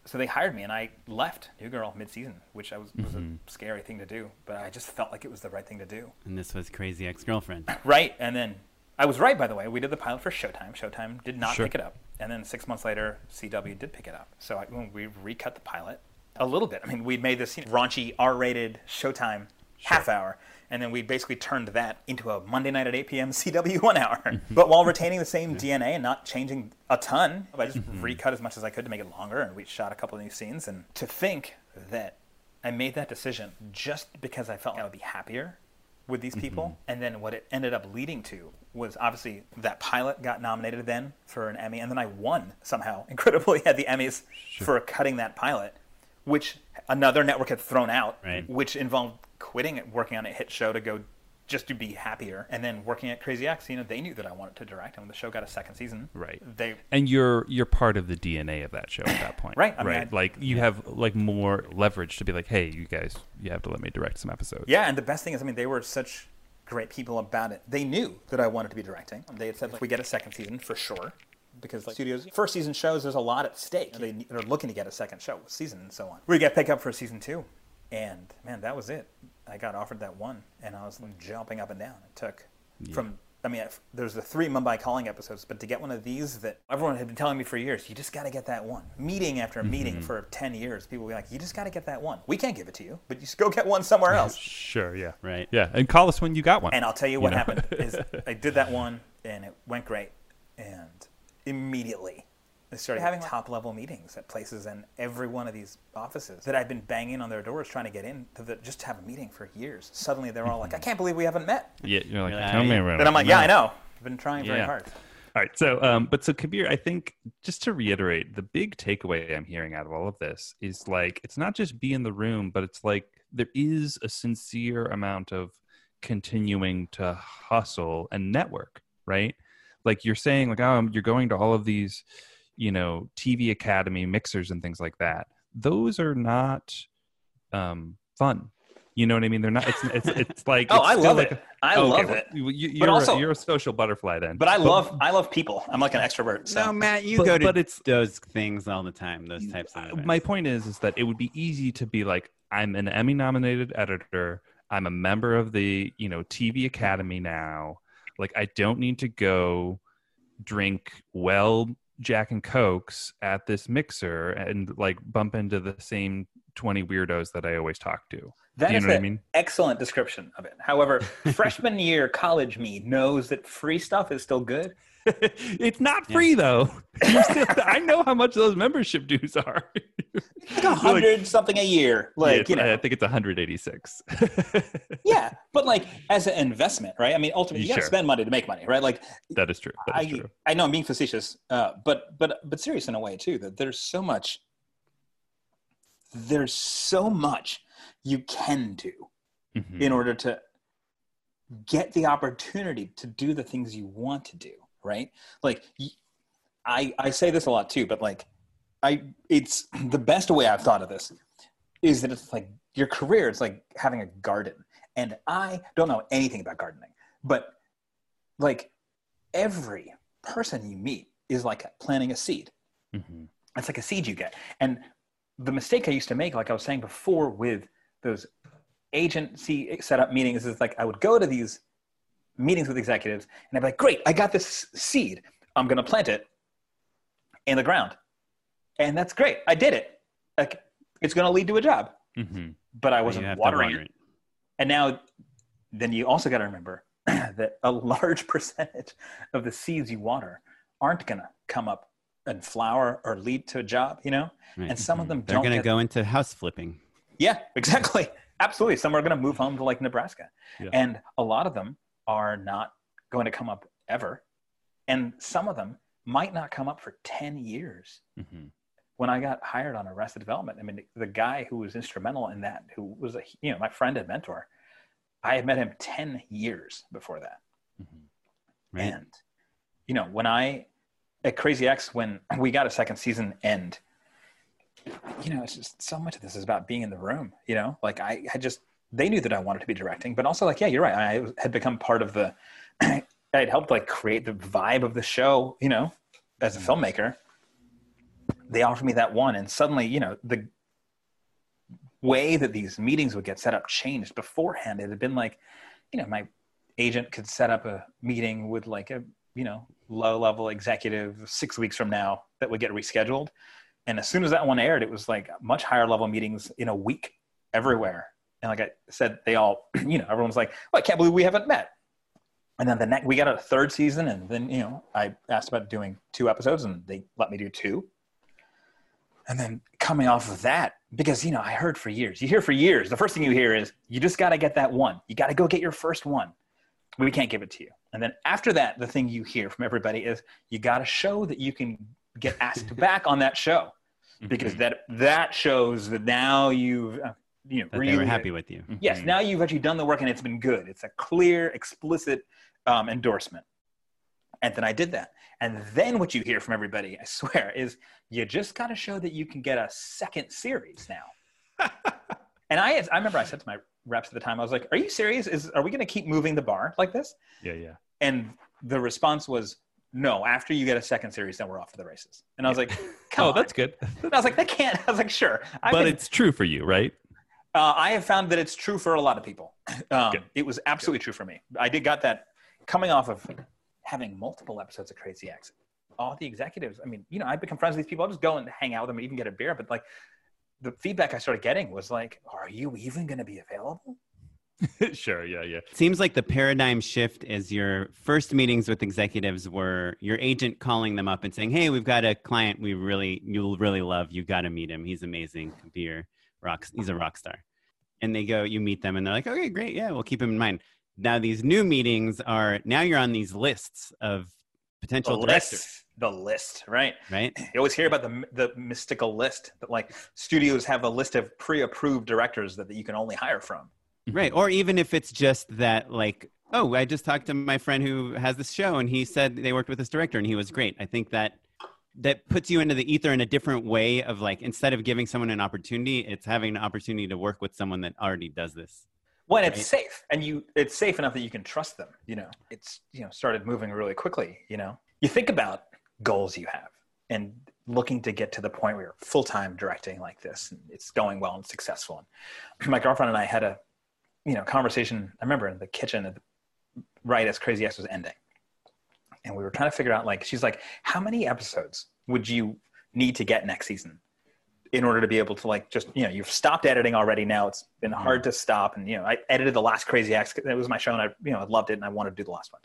Speaker 4: so they hired me, and I left New Girl mid-season, which I was, was a mm-hmm. scary thing to do, but I just felt like it was the right thing to do.
Speaker 3: And this was Crazy Ex Girlfriend.
Speaker 4: Right, and then I was right, by the way. We did the pilot for Showtime. Showtime did not
Speaker 1: Sure.
Speaker 4: pick it up, and then six months later, CW did pick it up. So I, when we recut the pilot a little bit. I mean, we'd made this you know, raunchy R-rated Showtime half hour, and then we basically turned that into a Monday night at 8 p.m. CW one hour, but while retaining the same DNA and not changing a ton. I just mm-hmm. recut as much as I could to make it longer, and we shot a couple of new scenes. And to think that I made that decision just because I felt like I would be happier with these people. Mm-hmm. And then what it ended up leading to was obviously that pilot got nominated then for an Emmy, and then I won somehow, incredibly, at the Emmys for cutting that pilot, which another network had thrown out,
Speaker 3: Right.
Speaker 4: which involved quitting it, working on a hit show to go just to be happier, and then working at Crazy Ex. You know, they knew that I wanted to direct, and when the show got a second season,
Speaker 1: Right.
Speaker 4: They
Speaker 1: and you're you're part of the DNA of that show at that point.
Speaker 4: Right, I mean,
Speaker 1: right.
Speaker 4: I-
Speaker 1: like you have like more leverage to be like, hey, you guys, you have to let me direct some episodes.
Speaker 4: Yeah, and the best thing is, I mean, they were such great people about it. They knew that I wanted to be directing. They had said, like, we get a second season for sure. Because like studios, first season shows, there's a lot at stake. They, they're looking to get a second show, season, and so on. We got picked up for season two, and man, that was it. I got offered that one, and I was jumping up and down. It took from, I mean, there's the three Mumbai Calling episodes, but to get one of these that everyone had been telling me for years, you just got to get that one. Meeting after mm-hmm. meeting for 10 years, people were like, you just got to get that one. We can't give it to you, but you just go get one somewhere else.
Speaker 1: Sure. Yeah.
Speaker 3: Right.
Speaker 1: Yeah. And call us when you got one.
Speaker 4: And I'll tell you what
Speaker 1: know?
Speaker 4: happened is I did that one and it went great. And immediately I started having top level meetings at places and every one of these offices that I've been banging on their doors trying to get in to the, just to have a meeting for years. Suddenly they're all like, I can't believe we haven't met.
Speaker 1: Yeah. You're like, tell
Speaker 3: "Ah,
Speaker 1: me
Speaker 3: yeah."
Speaker 1: about
Speaker 4: But
Speaker 1: it."
Speaker 4: I'm like, yeah, I know. I've been trying very
Speaker 1: Yeah.
Speaker 4: hard.
Speaker 1: All right. So, um, but so Kabir, I think just to reiterate, the big takeaway I'm hearing out of all of this is like it's not just be in the room, but it's like there is a sincere amount of continuing to hustle and network, right? Like you're saying, like, oh, you're going to all of these, you know, TV Academy mixers and things like that. Those are not um, fun. You know what I mean? They're not. It's it's, it's like.
Speaker 4: Oh,
Speaker 1: it's
Speaker 4: I love
Speaker 1: like
Speaker 4: it.
Speaker 1: a-
Speaker 4: I
Speaker 1: okay,
Speaker 4: love
Speaker 1: well,
Speaker 4: it.
Speaker 1: You, you,
Speaker 4: But
Speaker 1: are
Speaker 4: also-
Speaker 1: a, you're a social butterfly then.
Speaker 4: But I love I love people. I'm like an extrovert. So.
Speaker 3: No, Matt, you
Speaker 1: But-
Speaker 3: go to
Speaker 1: but it's-
Speaker 3: those things all the time. Those types of. Events.
Speaker 1: my point is is that it would be easy to be like i'm an emmy nominated editor i'm a member of the you know tv academy now like i don't need to go drink well jack and cokes at this mixer and like bump into the same 20 weirdos that i always talk to
Speaker 4: That
Speaker 1: you
Speaker 4: is
Speaker 1: know what I
Speaker 4: an
Speaker 1: mean?
Speaker 4: excellent description of it. However, freshman year college me knows that free stuff is still good.
Speaker 1: it's not free though still- i know how much those membership dues are
Speaker 4: Like a hundred something a year. Like
Speaker 1: it's-
Speaker 4: you know,
Speaker 1: i think it's 186
Speaker 4: yeah. But like as an investment, right? I mean, ultimately, you got to spend money to make money, right? Like
Speaker 1: that is true that is
Speaker 4: I,
Speaker 1: true
Speaker 4: I know I'm being facetious, uh, but but but serious in a way too. That there's so much, there's so much you can do
Speaker 1: Mhm.
Speaker 4: in order to get the opportunity to do the things you want to do. Right? Like I I say this a lot too, but like I it's the best way I've thought of this is that it's like your career it's like having a garden, and I don't know anything about gardening, but like every person you meet is like planting a seed.
Speaker 1: Mhm.
Speaker 4: It's like a seed you get. And the mistake I used to make, like I was saying before, with those agency setup meetings, is like I would go to these meetings with executives and I'd be like, great, I got this seed. I'm going to plant it in the ground. And that's great. I did it. Like, it's going to lead to a job.
Speaker 1: Mhm.
Speaker 4: But I wasn't watering
Speaker 3: water
Speaker 4: it. And now, then you also got to remember that a large percentage of the seeds you water aren't going to come up and flower or lead to a job, you know?
Speaker 3: Right.
Speaker 4: And some of them
Speaker 3: They're
Speaker 4: don't.
Speaker 3: going to go into house flipping.
Speaker 4: Yeah, exactly. Absolutely. Some are going to move home to like Nebraska.
Speaker 1: Yeah.
Speaker 4: And a lot of them are not going to come up ever. And some of them might not come up for 10 years.
Speaker 1: Mhm.
Speaker 4: When I got hired on Arrested Development, I mean, the guy who was instrumental in that, who was a, you know, my friend and mentor, I had met him 10 years before that.
Speaker 3: Right.
Speaker 4: And, you know, when I, at Crazy Ex, when we got a second season and, you know, it's just so much of this is about being in the room, you know, like I had just, they knew that I wanted to be directing, but also like, yeah, you're right. I had become part of the, I had helped like create the vibe of the show, you know, as a mm. filmmaker. They offered me that one. And suddenly, you know, the way that these meetings would get set up changed beforehand. It had been like, you know, my agent could set up a meeting with like a, you know, low level executive six weeks from now that would get rescheduled. And as soon as that one aired, it was like much higher level meetings in a week everywhere. And like I said, they all, you know, everyone's like, well, I can't believe we haven't met. And then the next, we got a third season. And then, you know, I asked about doing two episodes and they let me do two. And then coming off of that, because, you know, I heard for years, you hear for years, the first thing you hear is, you just got to get that one. You got to go get your first one. We can't give it to you. And then after that, the thing you hear from everybody is, you got to show that you can get asked back on that show because that that shows that now you've uh, you know
Speaker 3: That they were happy with you.
Speaker 4: yes now you've actually done the work and it's been good it's a clear explicit um, endorsement and then i did that and then what you hear from everybody i swear is you just got to show that you can get a second series now and i i remember i said to my reps at the time i was like are you serious is are we going to keep moving the bar like this
Speaker 1: Yeah, yeah.
Speaker 4: and the response was no after you get a second series then we're off to the races and i was like come
Speaker 1: oh,
Speaker 4: on.
Speaker 1: that's good.
Speaker 4: I was like, that can't. I was like, sure. I've
Speaker 1: but
Speaker 4: been-
Speaker 1: it's true for you, right?
Speaker 4: Uh, I have found that it's true for a lot of people. Um, it was absolutely true for me. I did got that coming off of having multiple episodes of Crazy Ex. All the executives. I mean, you know, I become friends with these people. I'll just go and hang out with them, and even get a beer. But like, the feedback I started getting was like, "Are you even going to be available?"
Speaker 1: sure, yeah, yeah.
Speaker 3: Seems like the paradigm shift is your first meetings with executives were your agent calling them up and saying, "Hey, we've got a client we really you'll really love. You got to meet him. He's amazing. Be your rock. He's a rock star." And they go, you meet them, and they're like, "Okay, great. Yeah, we'll keep him in mind." Now these new meetings are now you're on these lists of
Speaker 4: The
Speaker 3: potential directors,
Speaker 4: list, the list, right?
Speaker 3: right?
Speaker 4: You always hear about the the mystical list that like studios have a list of pre-approved directors that, that you can only hire from. Mm-hmm.
Speaker 3: Right. Or even if it's just that, like, oh, I just talked to my friend who has this show and he said they worked with this director and he was great. I think that that puts you into the ether in a different way of like instead of giving someone an opportunity, it's having an opportunity to work with someone that already does this.
Speaker 4: When it's safe and you it's safe enough that you can trust them, you know. It's you know started moving really quickly, you know. You think about goals you have and looking to get to the point where you're full-time directing like this and it's going well and successful. And my girlfriend and I had a you know conversation I remember in the kitchen right as Crazy Ex was ending. And we were trying to figure out like she's like how many episodes would you need to get next season in order to be able to like just you know you've stopped editing already now it's been hard to stop and you know i edited the last Crazy Ex it was my show and i you know i loved it and i wanted to do the last one.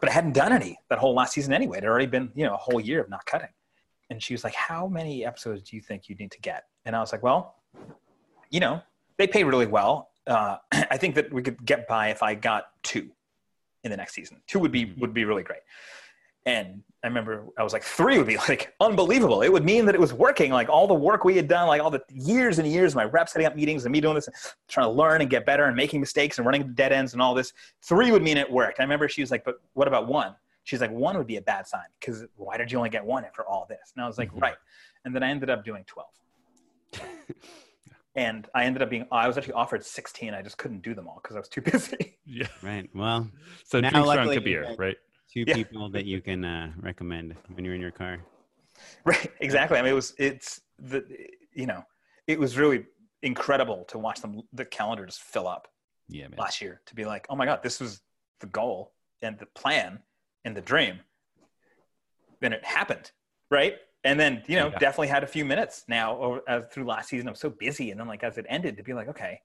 Speaker 4: But i hadn't done any that whole last season anyway. It had already been you know a whole year of not cutting. And she was like how many episodes do you think you need to get? And i was like well you know they pay really well. Uh, i think that we could get by if i got two in the next season two would be mm-hmm. would be really great and I remember I was like, three would be like unbelievable. It would mean that it was working. Like all the work we had done, like all the years and years, my reps setting up meetings and me doing this, and trying to learn and get better and making mistakes and running dead ends and all this. Three would mean it worked. I remember she was like, but what about one? She's like, one would be a bad sign because why did you only get one after all this? And I was like, mm-hmm. right. And then I ended up doing 12. and I ended up being, I was actually offered 16. I just couldn't do them all because I was too busy.
Speaker 1: Yeah.
Speaker 3: Right. Well,
Speaker 1: So
Speaker 3: Now,
Speaker 1: drink
Speaker 3: luckily,
Speaker 1: strong beer, right?
Speaker 3: two
Speaker 4: Yeah.
Speaker 3: people that you can uh, recommend when you're in your car.
Speaker 4: Right, exactly. I mean, it was it's the you know it was really incredible to watch them the calendar just fill up
Speaker 1: Yeah, man.
Speaker 4: last year to be like, oh my god, this was the goal and the plan and the dream. Then it happened, right? And then you know
Speaker 1: Yeah.
Speaker 4: definitely had a few minutes now over, as through last season. I was so busy, and then like as it ended, to be like, okay,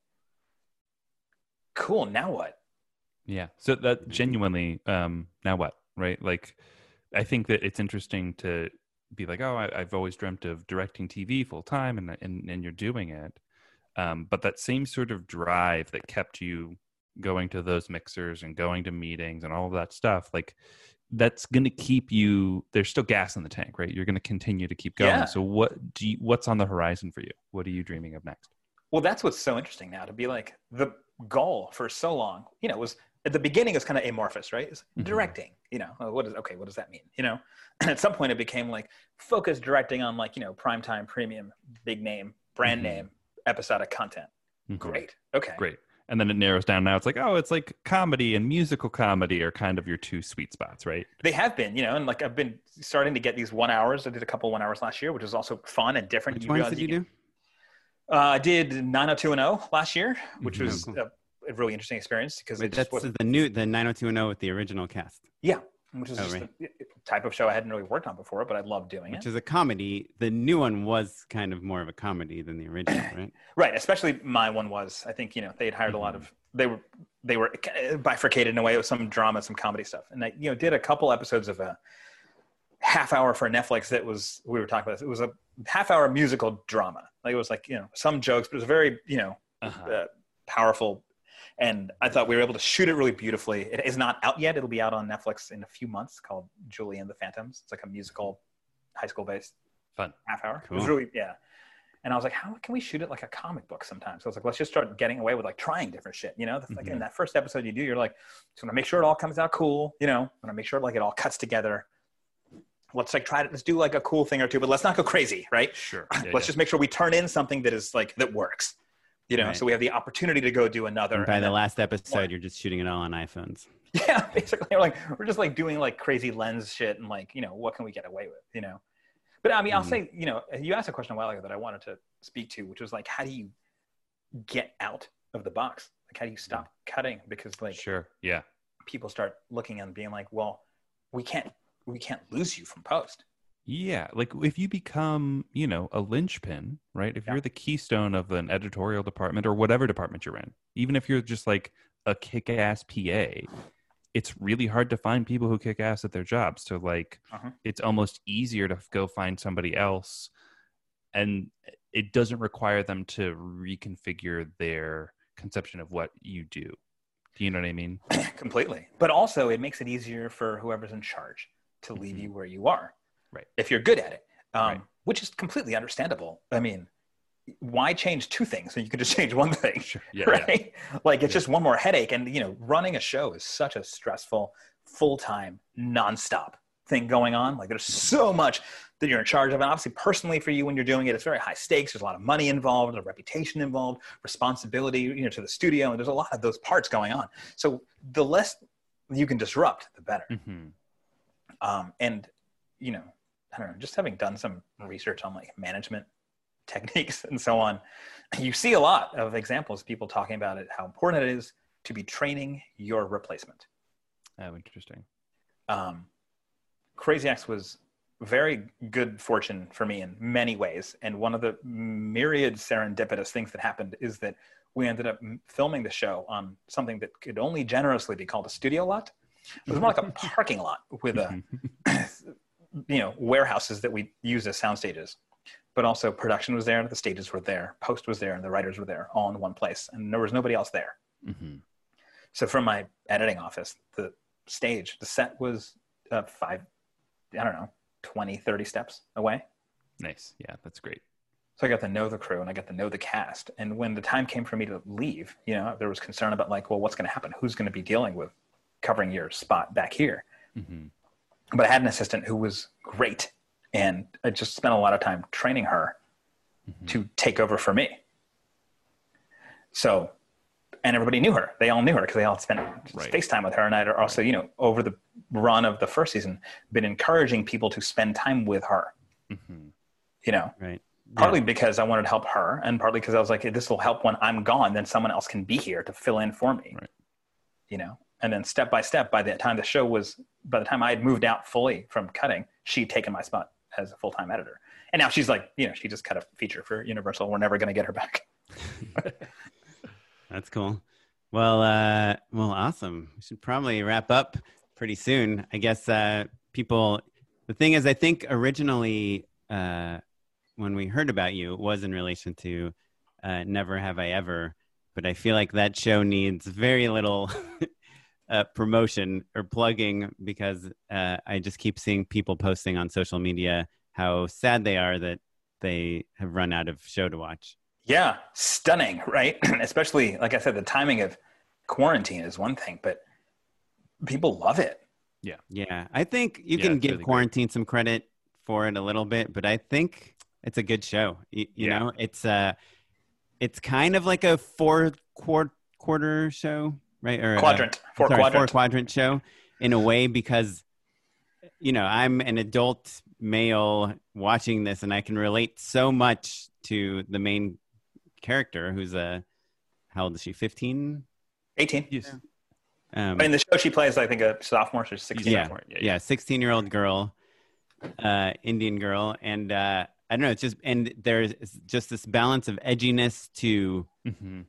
Speaker 4: cool. Now what?
Speaker 1: Yeah. So that genuinely, um, now what? Right? Like, I think that it's interesting to be like, oh, I, I've always dreamt of directing TV full time, and, and and you're doing it. Um, but that same sort of drive that kept you going to those mixers and going to meetings and all of that stuff, like that's going to keep you. There's still gas in the tank, right? You're going to continue to keep going.
Speaker 4: Yeah.
Speaker 1: So what do you, what's on the horizon for you? What are you dreaming of next?
Speaker 4: Well, that's what's so interesting now to be like the goal for so long, you know, was at the beginning it was kind of amorphous, right? It's
Speaker 1: Mhm.
Speaker 4: directing, you know, oh, what is, okay, what does that mean? You know, and at some point it became like focused directing on like, you know, primetime premium, big name, brand
Speaker 1: Mhm.
Speaker 4: name, episodic content.
Speaker 1: Mhm.
Speaker 4: Great. Okay.
Speaker 1: Great. And then it narrows down now. It's like, oh, it's like comedy and musical comedy are kind of your two sweet spots, right?
Speaker 4: They have been, you know, and like I've been starting to get these one hours. I did a couple one hours last year, which was also fun and different.
Speaker 3: Which ones did you
Speaker 4: can-
Speaker 3: do?
Speaker 4: Uh, I did 90210 last year, which
Speaker 1: Mhm.
Speaker 4: was
Speaker 3: Cool.
Speaker 4: a, a really interesting experience because
Speaker 3: Wait,
Speaker 4: just
Speaker 3: that's
Speaker 4: wasn't
Speaker 3: the new the 90210 with the original cast,
Speaker 4: Yeah, which is
Speaker 3: Oh,
Speaker 4: a type of show I hadn't really worked on before, but I loved doing
Speaker 3: which is a comedy. The new one was kind of more of a comedy than the original, right?
Speaker 4: right, especially my one was. I think you know they had hired a lot of they were they were bifurcated in a way with some drama, some comedy stuff, and I you know did a couple episodes of a half hour for Netflix that was we were talking about this. It was a half hour musical drama. Like it was like you know some jokes, but it was very you know
Speaker 1: Uh-huh.
Speaker 4: uh, powerful. And I thought we were able to shoot it really beautifully. It is not out yet. It'll be out on Netflix in a few months. Called Julie and the Phantoms. It's like a musical, high school based
Speaker 1: Fun.
Speaker 4: half hour.
Speaker 3: Cool.
Speaker 4: It was really yeah. And I was like, how can we shoot it like a comic book sometimes? So I was like, let's just start getting away with like trying different shit. You know, like in
Speaker 1: Mhm.
Speaker 4: that first episode you do, you're like, just want to make sure it all comes out cool. You know, want to make sure like it all cuts together. Let's like try to let's do like a cool thing or two, but let's not go crazy, right?
Speaker 1: Sure.
Speaker 4: let's just make sure we turn in something that is like that works. You know,
Speaker 3: Right.
Speaker 4: so we have the opportunity to go do another.
Speaker 3: And by
Speaker 4: and
Speaker 3: the
Speaker 4: then-
Speaker 3: last episode, you're just shooting it all on iPhones.
Speaker 4: yeah, basically, we're like we're just like doing like crazy lens shit and like you know what can we get away with, you know. But I mean, I'll
Speaker 3: Mhm.
Speaker 4: say you know you asked a question a while ago that I wanted to speak to, which was like how do you get out of the box? Like how do you stop cutting? Because like
Speaker 1: Sure. Yeah.
Speaker 4: people start looking and being like, well, we can't we can't lose you from post.
Speaker 1: Yeah, like if you become, you know, a linchpin, right? If
Speaker 4: Yeah.
Speaker 1: you're the keystone of an editorial department or whatever department you're in, even if you're just like a kick-ass PA, it's really hard to find people who kick ass at their jobs. So like
Speaker 4: Uh-huh.
Speaker 1: it's almost easier to go find somebody else and it doesn't require them to reconfigure their conception of what you do. Do you know what I mean?
Speaker 4: completely. But also, it makes it easier for whoever's in charge to leave you where you are,
Speaker 1: Right.
Speaker 4: If you're good at it, um,
Speaker 1: Right.
Speaker 4: which is completely understandable. I mean, why change two things when you could just change one thing?
Speaker 1: Sure. Yeah.
Speaker 4: right? Like it's just one more headache, and you know, running a show is such a stressful, full time, nonstop thing going on. Like there's so much that you're in charge of. And obviously, personally for you when you're doing it, it's very high stakes. There's a lot of money involved, a reputation involved, responsibility, you know, to the studio, and there's a lot of those parts going on. So the less you can disrupt, the better.
Speaker 1: Mm-hmm.
Speaker 4: Um, and you know, I don't know, just having done some research on like management techniques and so on, you see a lot of examples of people talking about it, how important it is to be training your replacement.
Speaker 1: Oh, interesting.
Speaker 4: Um, Crazy Ex was very good fortune for me in many ways. And one of the myriad serendipitous things that happened is that we ended up filming the show on something that could only generously be called a studio lot. It was more like a parking lot with a, you know, warehouses that we use as sound stages. But also production was there, the stages were there, post was there, and the writers were there, all in one place, and there was nobody else there.
Speaker 1: Mm-hmm.
Speaker 4: So from my editing office, the stage, the set was uh, five, I don't know, 20, 30 steps away.
Speaker 1: Nice. Yeah, that's great.
Speaker 4: So I got to know the crew and I got to know the cast. And when the time came for me to leave, you know, there was concern about like, well, what's going to happen? Who's going to be dealing with covering your spot back here?
Speaker 1: Mm-hmm.
Speaker 4: But I had an assistant who was great. And I just spent a lot of time training her
Speaker 1: Mm-hmm.
Speaker 4: to take over for me. So, and everybody knew her. They all knew her because they all spent
Speaker 1: Right.
Speaker 4: FaceTime with her. And I'd also, you know, over the run of the first season, been encouraging people to spend time with her.
Speaker 1: Mm-hmm.
Speaker 4: You know,
Speaker 3: Right.
Speaker 4: partly because I wanted to help her, and partly because I was like, this will help when I'm gone. Then someone else can be here to fill in for me.
Speaker 1: Right.
Speaker 4: You know, and then step by step, by the time the show was, by the time I had moved out fully from cutting, she'd taken my spot as a full time editor. And now she's like, you know, she just cut a feature for Universal. We're never going to get her back.
Speaker 3: That's cool. Well, uh, well, awesome. We should probably wrap up pretty soon. I guess uh, people. The thing is, I think originally uh, when we heard about you, it was in relation to uh, Never Have I Ever, but I feel like that show needs very little uh, promotion or plugging because uh, I just keep seeing people posting on social media how sad they are that they have run out of show to watch.
Speaker 4: Yeah, stunning, right? Especially, like I said, the timing of quarantine is one thing, but people love it.
Speaker 3: Yeah, Yeah. I think you
Speaker 1: Yeah,
Speaker 3: can give
Speaker 1: really great.
Speaker 3: quarantine some credit for it a little bit, but I think it's a good show. You, you
Speaker 1: Yeah.
Speaker 3: know, it's uh it's kind of like a four quart- quarter show, right? Or a-
Speaker 4: Quadrant, four
Speaker 3: sorry,
Speaker 4: quadrant.
Speaker 3: four quadrant show in a way because you know I'm an adult male watching this, and I can relate so much to the main character, who's a how old is she? Fifteen.
Speaker 4: 18.
Speaker 1: Yes.
Speaker 3: Um,
Speaker 4: I mean, the show she plays, I think, a sophomore, she's 16.
Speaker 3: yeah,
Speaker 1: sophomore. Yeah,
Speaker 3: yeah, sixteen year old girl, uh, Indian girl, and uh, I don't know. It's just and there's just this balance of edginess to
Speaker 1: Mm-hmm.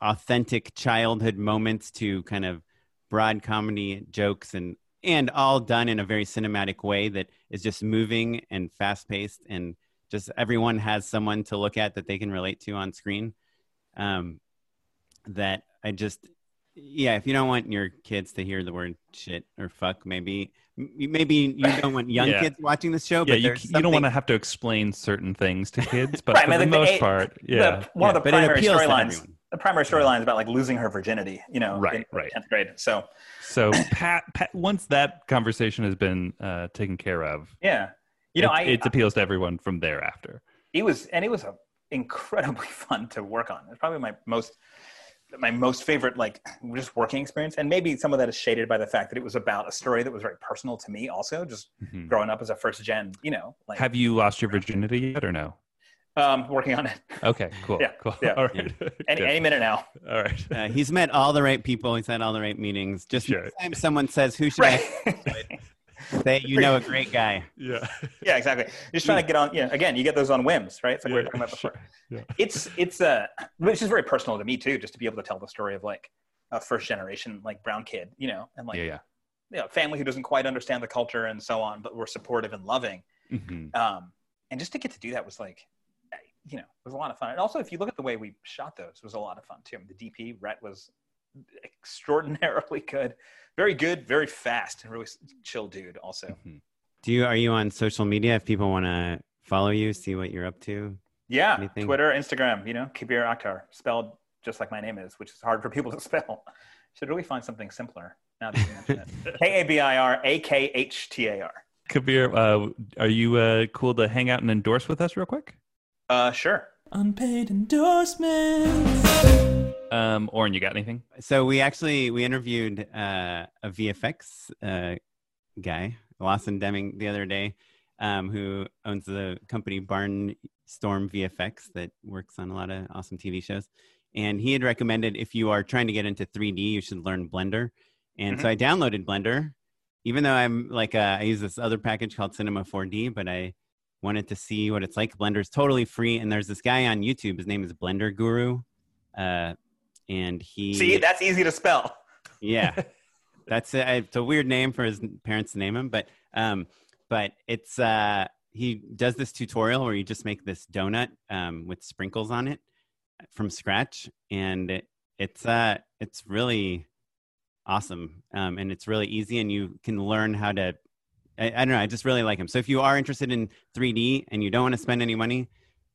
Speaker 3: Authentic childhood moments to kind of broad comedy jokes and and all done in a very cinematic way that is just moving and fast paced and just everyone has someone to look at that they can relate to on screen um that i just yeah if you don't want your kids to hear the word shit or fuck maybe maybe you don't want young
Speaker 1: Yeah.
Speaker 3: kids watching this show
Speaker 1: Yeah,
Speaker 3: but
Speaker 1: you,
Speaker 3: there's
Speaker 1: you don't want to have to explain certain things to kids, but
Speaker 4: Right,
Speaker 1: for
Speaker 4: I
Speaker 1: the
Speaker 4: mean, like
Speaker 1: most
Speaker 4: the-
Speaker 1: part,
Speaker 4: The-
Speaker 1: yeah.
Speaker 4: one
Speaker 3: Yeah,
Speaker 4: of the
Speaker 3: but
Speaker 4: primary
Speaker 3: appeals to
Speaker 4: storylines. The primary storyline is about like losing her virginity, you know,
Speaker 1: Right,
Speaker 4: in
Speaker 1: right.
Speaker 4: 10th grade. So,
Speaker 1: So, Pat, Pat, once that conversation has been uh, taken care of,
Speaker 4: yeah. You know,
Speaker 1: it,
Speaker 4: I,
Speaker 1: it appeals to everyone from thereafter.
Speaker 4: it was and it was a, incredibly fun to work on it's probably my most my most favorite like just working experience and maybe some of that is shaded by the fact that it was about a story that was very personal to me also just
Speaker 1: Mhm.
Speaker 4: growing up as a first gen you know like
Speaker 1: Have you lost your virginity yet, or no?
Speaker 4: Um working on it
Speaker 1: Okay, cool,
Speaker 4: Yeah,
Speaker 1: cool.
Speaker 4: yeah.
Speaker 1: All right,
Speaker 4: any, any minute now
Speaker 1: All right.
Speaker 3: Uh, he's met all the right people. He's had all the right meetings. Just
Speaker 1: Sure.
Speaker 3: next time someone says, "Who should
Speaker 4: right
Speaker 3: I say?" You know, a great guy.
Speaker 1: yeah.
Speaker 4: yeah exactly just trying to get on yeah again you get those on whims right it's like we were talking about before
Speaker 1: Sure. Yeah.
Speaker 4: it's it's uh which is very personal to me too just to be able to tell the story of like a first generation like brown kid you know and like
Speaker 1: yeah, yeah.
Speaker 4: you know, family who doesn't quite understand the culture and so on, but we're supportive and loving.
Speaker 1: hmm
Speaker 4: Um, and just to get to do that was like, you know, it was a lot of fun. And also, if you look at the way we shot those, it was a lot of fun too. I mean, the DP Rhett was extraordinarily good, very good, very fast, and really chill dude. Also,
Speaker 1: Mm-hmm.
Speaker 3: Do you are you on social media? If people want to follow you, see what you're up to.
Speaker 4: yeah,
Speaker 3: Anything?
Speaker 4: Twitter, Instagram, you know, Kabir Akhtar, spelled just like my name is, which is hard for people to spell. Should really find something simpler now that you mention it. K A B I R A K H T A R.
Speaker 1: Kabir, uh, are you uh, cool to hang out and endorse with us real quick?
Speaker 4: Uh, sure.
Speaker 1: Unpaid endorsements. Um, Oren, you got anything?
Speaker 3: So we actually we interviewed uh, a VFX uh, guy, Lawson Deming, the other day, um, who owns the company Barnstorm VFX that works on a lot of awesome TV shows. And he had recommended if you are trying to get into 3D, you should learn Blender. And so I downloaded Blender, even though I'm like uh, I use this other package called Cinema 4D, but I wanted to see what it's like. Blender's totally free, and there's this guy on YouTube. His name is Blender Guru, uh, and he
Speaker 4: See, that's easy to spell.
Speaker 3: yeah, that's a, it's a weird name for his parents to name him, but um, but it's uh, he does this tutorial where you just make this donut um, with sprinkles on it from scratch, and it, it's uh, it's really awesome, um, and it's really easy, and you can learn how to. I, I don't know. I just really like him. So if you are interested in 3D and you don't want to spend any money,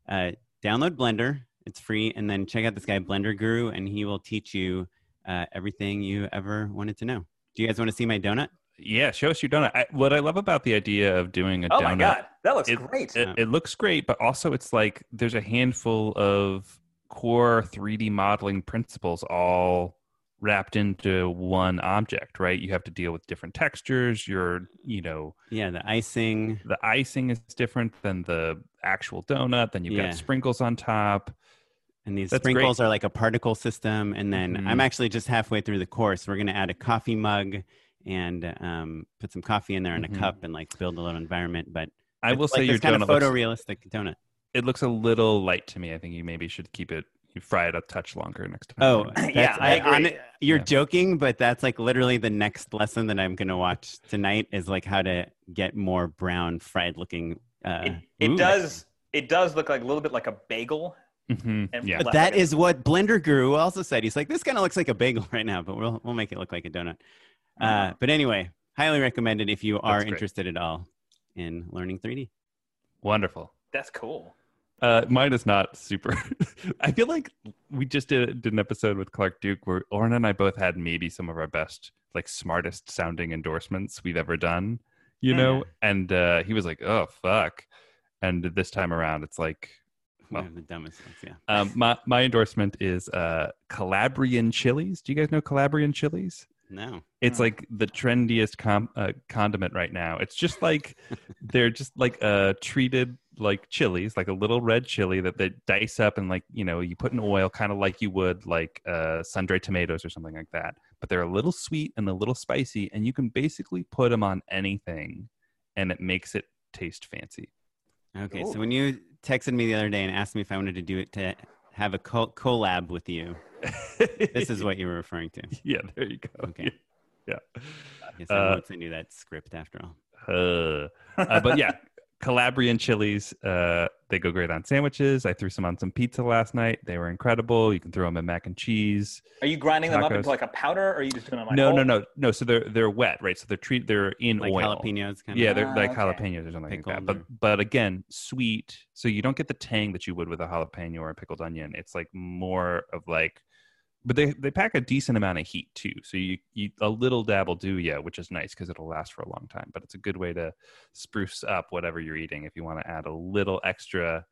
Speaker 3: uh, download Blender. It's free, and then check out this guy Blender Guru, and he will teach you uh, everything you ever wanted to know. Do you guys want to see my donut?
Speaker 1: Yeah, show us your donut. I, what I love about the idea of doing a
Speaker 4: Oh
Speaker 1: donut, Oh
Speaker 4: my god, that looks
Speaker 1: it,
Speaker 4: great.
Speaker 1: It, it looks great, but also it's like there's a handful of core 3D modeling principles all wrapped into one object, right? You have to deal with different textures. You're, you know,
Speaker 3: Yeah, the icing.
Speaker 1: the icing is different than the actual donut. Then you've
Speaker 3: Yeah.
Speaker 1: got sprinkles on top.
Speaker 3: And these
Speaker 1: That's
Speaker 3: sprinkles
Speaker 1: great.
Speaker 3: are like a particle system. And then
Speaker 1: Mhm.
Speaker 3: I'm actually just halfway through the course. We're going to add a coffee mug and um, put some coffee in there in
Speaker 1: Mhm.
Speaker 3: a cup and like build a little environment. But
Speaker 1: I will say
Speaker 3: like
Speaker 1: your
Speaker 3: this kind
Speaker 1: donut
Speaker 3: of
Speaker 1: looks,
Speaker 3: photorealistic donut.
Speaker 1: it looks a little light to me. I think you maybe should keep it. You fry it a touch longer next time.
Speaker 3: Oh,
Speaker 4: Yeah,
Speaker 3: that's,
Speaker 4: I agree.
Speaker 3: on- you're
Speaker 1: Yeah.
Speaker 3: joking, but that's like literally the next lesson that I'm going to watch tonight is like how to get more brown fried looking. Uh,
Speaker 4: it, it
Speaker 3: ooh.
Speaker 4: does. It does look like a little bit like a bagel.
Speaker 1: Mhm. Yeah.
Speaker 4: less
Speaker 3: But that
Speaker 4: like a-
Speaker 3: is what Blender Guru also said. He's like, this kind of looks like a bagel right now, but we'll we'll make it look like a donut. Uh, but anyway, highly recommended if you are interested at all in learning 3D.
Speaker 1: Wonderful.
Speaker 4: That's cool.
Speaker 1: Uh, mine is not super. I feel like we just did, did an episode with Clark Duke where Oren and I both had maybe some of our best, like smartest sounding endorsements we've ever done, you know? And uh, he was like, oh, fuck. And this time around, it's like, Well.
Speaker 3: The dumbest ones, yeah.
Speaker 1: um, my, my endorsement is uh, Calabrian chilies. Do you guys know Calabrian chilies?
Speaker 3: No.
Speaker 1: It's
Speaker 4: Hmm.
Speaker 1: like the trendiest com- uh, condiment right now. It's just like they're just like uh, treated like chilies, like a little red chili that they dice up and like you know you put in oil, kind of like you would like uh, sun-dried tomatoes or something like that. But they're a little sweet and a little spicy, and you can basically put them on anything, and it makes it taste fancy.
Speaker 3: Okay,
Speaker 4: Ooh.
Speaker 3: so when you texted me the other day and asked me if I wanted to do it to have a co- collab with you, this is what you were referring to.
Speaker 1: yeah, there you go.
Speaker 3: Okay.
Speaker 1: Yeah.
Speaker 3: Yes, I
Speaker 1: Uh,
Speaker 3: won't send you that script after all.
Speaker 1: Uh, uh, but yeah, Calabrian chilies, uh, they go great on sandwiches. I threw some on some pizza last night. They were incredible. You can throw them in mac and cheese.
Speaker 4: Are you grinding them up into like a powder, or are you just doing them like
Speaker 1: no,
Speaker 4: whole?
Speaker 1: no, no, no. So they're they're wet, right? So they're treat they're in
Speaker 3: Like
Speaker 1: oil.
Speaker 3: jalapenos, kind
Speaker 1: Yeah,
Speaker 3: of.
Speaker 1: they're
Speaker 4: Ah,
Speaker 1: like
Speaker 4: okay.
Speaker 1: jalapenos or something like that. But
Speaker 3: or-
Speaker 1: but again, sweet. So you don't get the tang that you would with a jalapeno or a pickled onion. It's like more of like, but they they pack a decent amount of heat too. So you you a little dab will do yeah, which is nice because it'll last for a long time. But it's a good way to spruce up whatever you're eating if you want to add a little extra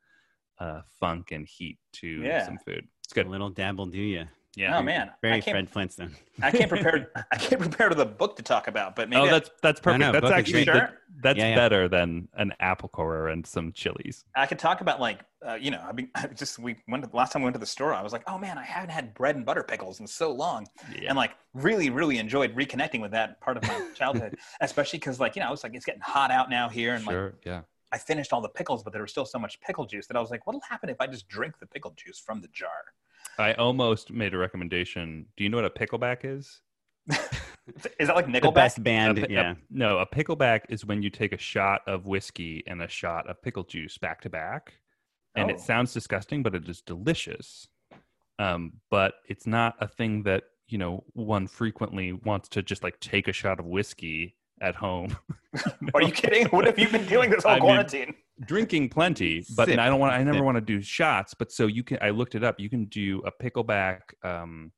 Speaker 1: uh, funk and heat to
Speaker 4: Yeah.
Speaker 1: some food. It's
Speaker 3: A
Speaker 1: good.
Speaker 3: little dabble do you?
Speaker 1: Yeah.
Speaker 4: Oh man,
Speaker 3: Very
Speaker 4: I can't,
Speaker 3: Fred Flintstone.
Speaker 4: I can't prepare. I can't prepare to the book to talk about, but maybe
Speaker 1: oh,
Speaker 4: I-
Speaker 1: that's that's perfect.
Speaker 3: no,
Speaker 1: that's actually
Speaker 4: great.
Speaker 1: the- that's
Speaker 3: Yeah, yeah.
Speaker 1: better than an apple corer and some chilies.
Speaker 4: I could talk about like uh, you know I mean I just we went to, last time we went to the store I was like oh man I haven't had bread and butter pickles in so long
Speaker 1: Yeah.
Speaker 4: and like really really enjoyed reconnecting with that part of my childhood especially because like you know it's like it's getting hot out now here and like
Speaker 1: Yeah.
Speaker 4: I finished all the pickles but there was still so much pickle juice that I was like what'll happen if I just drink the pickle juice from the jar
Speaker 1: I almost made a recommendation. Do you know what a pickleback is?
Speaker 4: is that like
Speaker 3: The
Speaker 4: Nickelback
Speaker 3: best band,
Speaker 1: a-
Speaker 3: yeah.
Speaker 1: no, a pickleback is when you take a shot of whiskey and a shot of pickle juice back to back, and
Speaker 4: Oh.
Speaker 1: it sounds disgusting, but it is delicious. Um, but it's not a thing that you know one frequently wants to just like take a shot of whiskey at home.
Speaker 4: are you kidding what have you been doing this whole
Speaker 1: I mean,
Speaker 4: quarantine
Speaker 1: drinking plenty, but
Speaker 3: Sip.
Speaker 1: I don't want. I never
Speaker 3: Sip.
Speaker 1: want to do shots. But so you can. I looked it up. You can do a pickleback, um,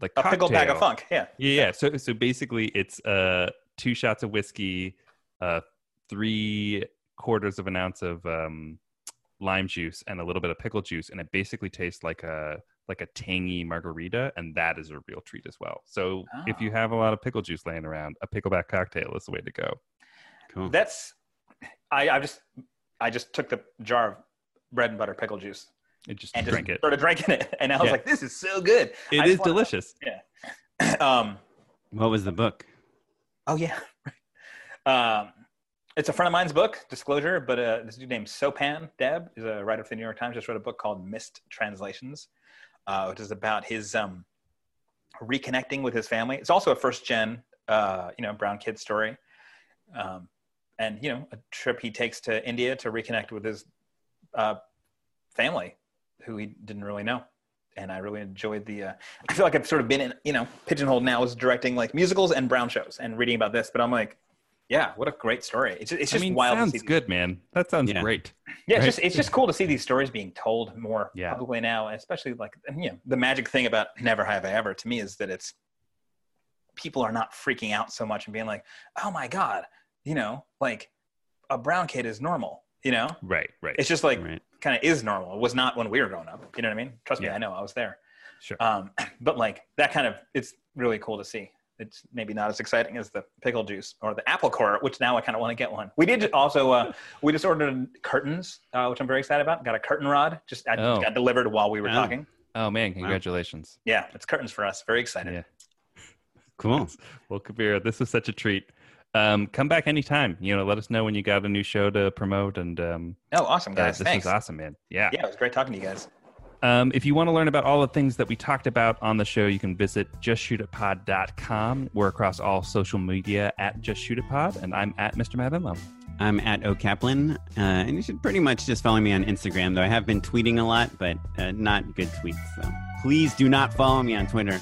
Speaker 1: like
Speaker 4: a pickle bag of funk yeah
Speaker 1: Yeah, yeah. So so basically, it's uh two shots of whiskey, uh three quarters of an ounce of um, lime juice and a little bit of pickle juice, and it basically tastes like a like a tangy margarita, and that is a real treat as well. So if you
Speaker 4: Oh.
Speaker 1: have a lot of pickle juice laying around, a pickleback cocktail is the way to go.
Speaker 3: Cool.
Speaker 4: That's I, I just I just took the jar of bread and butter pickle juice
Speaker 1: It just
Speaker 4: and
Speaker 1: drink
Speaker 4: just
Speaker 1: it.
Speaker 4: started drinking it, and I was
Speaker 1: Yeah.
Speaker 4: like, "This is so good."
Speaker 1: It
Speaker 4: I
Speaker 1: is
Speaker 4: just wanna-
Speaker 1: delicious.
Speaker 4: um,
Speaker 3: what was the book?
Speaker 4: oh yeah. um, it's a friend of mine's book, disclosure, but uh, this dude named Sopan Deb is a writer for the New York Times. Just wrote a book called Missed Translations, uh, which is about his um, reconnecting with his family. It's also a first gen, uh, you know, brown kid story, um, and you know, a trip he takes to India to reconnect with his uh, family, who he didn't really know. And I really enjoyed the. Uh, I feel like I've sort of been in, you know, pigeonholed now as directing like musicals and brown shows and reading about this. But I'm like, yeah, what a great story! It's just, it's
Speaker 1: I
Speaker 4: just
Speaker 1: mean,
Speaker 4: wild.
Speaker 1: sounds
Speaker 4: to see these-
Speaker 1: good, man. That sounds
Speaker 3: Yeah.
Speaker 1: great.
Speaker 4: yeah, it's
Speaker 1: right?
Speaker 4: just it's just cool to see these stories being told more
Speaker 1: Yeah.
Speaker 4: publicly now, especially like and, you know the magic thing about Never Have I Ever to me is that it's people are not freaking out so much and being like, oh my god, you know, like a brown kid is normal, you know.
Speaker 1: Right, right.
Speaker 4: It's just like
Speaker 3: Right.
Speaker 4: kind of is normal. It was not when we were growing up. You know what I mean? Trust me, I know. I was there.
Speaker 1: sure.
Speaker 4: Um, but like that kind of it's really cool to see. It's maybe not as exciting as the pickle juice or the apple core, which now I kind of want to get one. We did also uh, we just ordered curtains, uh, which I'm very excited about. Got a curtain rod, just I
Speaker 1: Oh.
Speaker 4: got delivered while we were
Speaker 3: Oh.
Speaker 4: talking.
Speaker 1: oh man, congratulations.
Speaker 4: Yeah, it's curtains for us. Very excited.
Speaker 1: Yeah.
Speaker 3: Cool.
Speaker 1: Well, Kabir, this was such a treat. Um, come back anytime. You know, let us know when you got a new show to promote. And um,
Speaker 4: Oh, awesome
Speaker 1: uh,
Speaker 4: guys!
Speaker 1: this
Speaker 4: Thanks.
Speaker 1: was awesome, man. Yeah.
Speaker 4: Yeah, it was great talking to you guys.
Speaker 1: Um, if you want to learn about all the things that we talked about on the show, you can visit justshootitpod.com. We're across all social media at justshootitpod, and I'm at Mr. Enlow.
Speaker 3: I'm at O Kaplan, uh, and you should pretty much just follow me on Instagram, though I have been tweeting a lot, but uh, not good tweets. So please do not follow me on Twitter.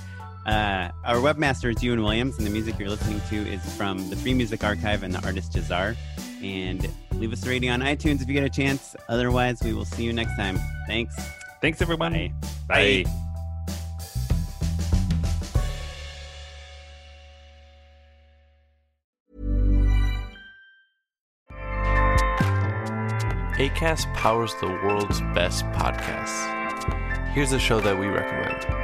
Speaker 3: Uh, our webmaster is Ewan Williams, and the music you're listening to is from the Free Music Archive and the artist Jazar. And leave us a rating on iTunes if you get a chance. Otherwise, we will see you next time. Thanks.
Speaker 1: Thanks, everyone.
Speaker 3: Bye.
Speaker 1: Bye.
Speaker 5: ACAST powers the world's best podcasts. Here's a show that we recommend.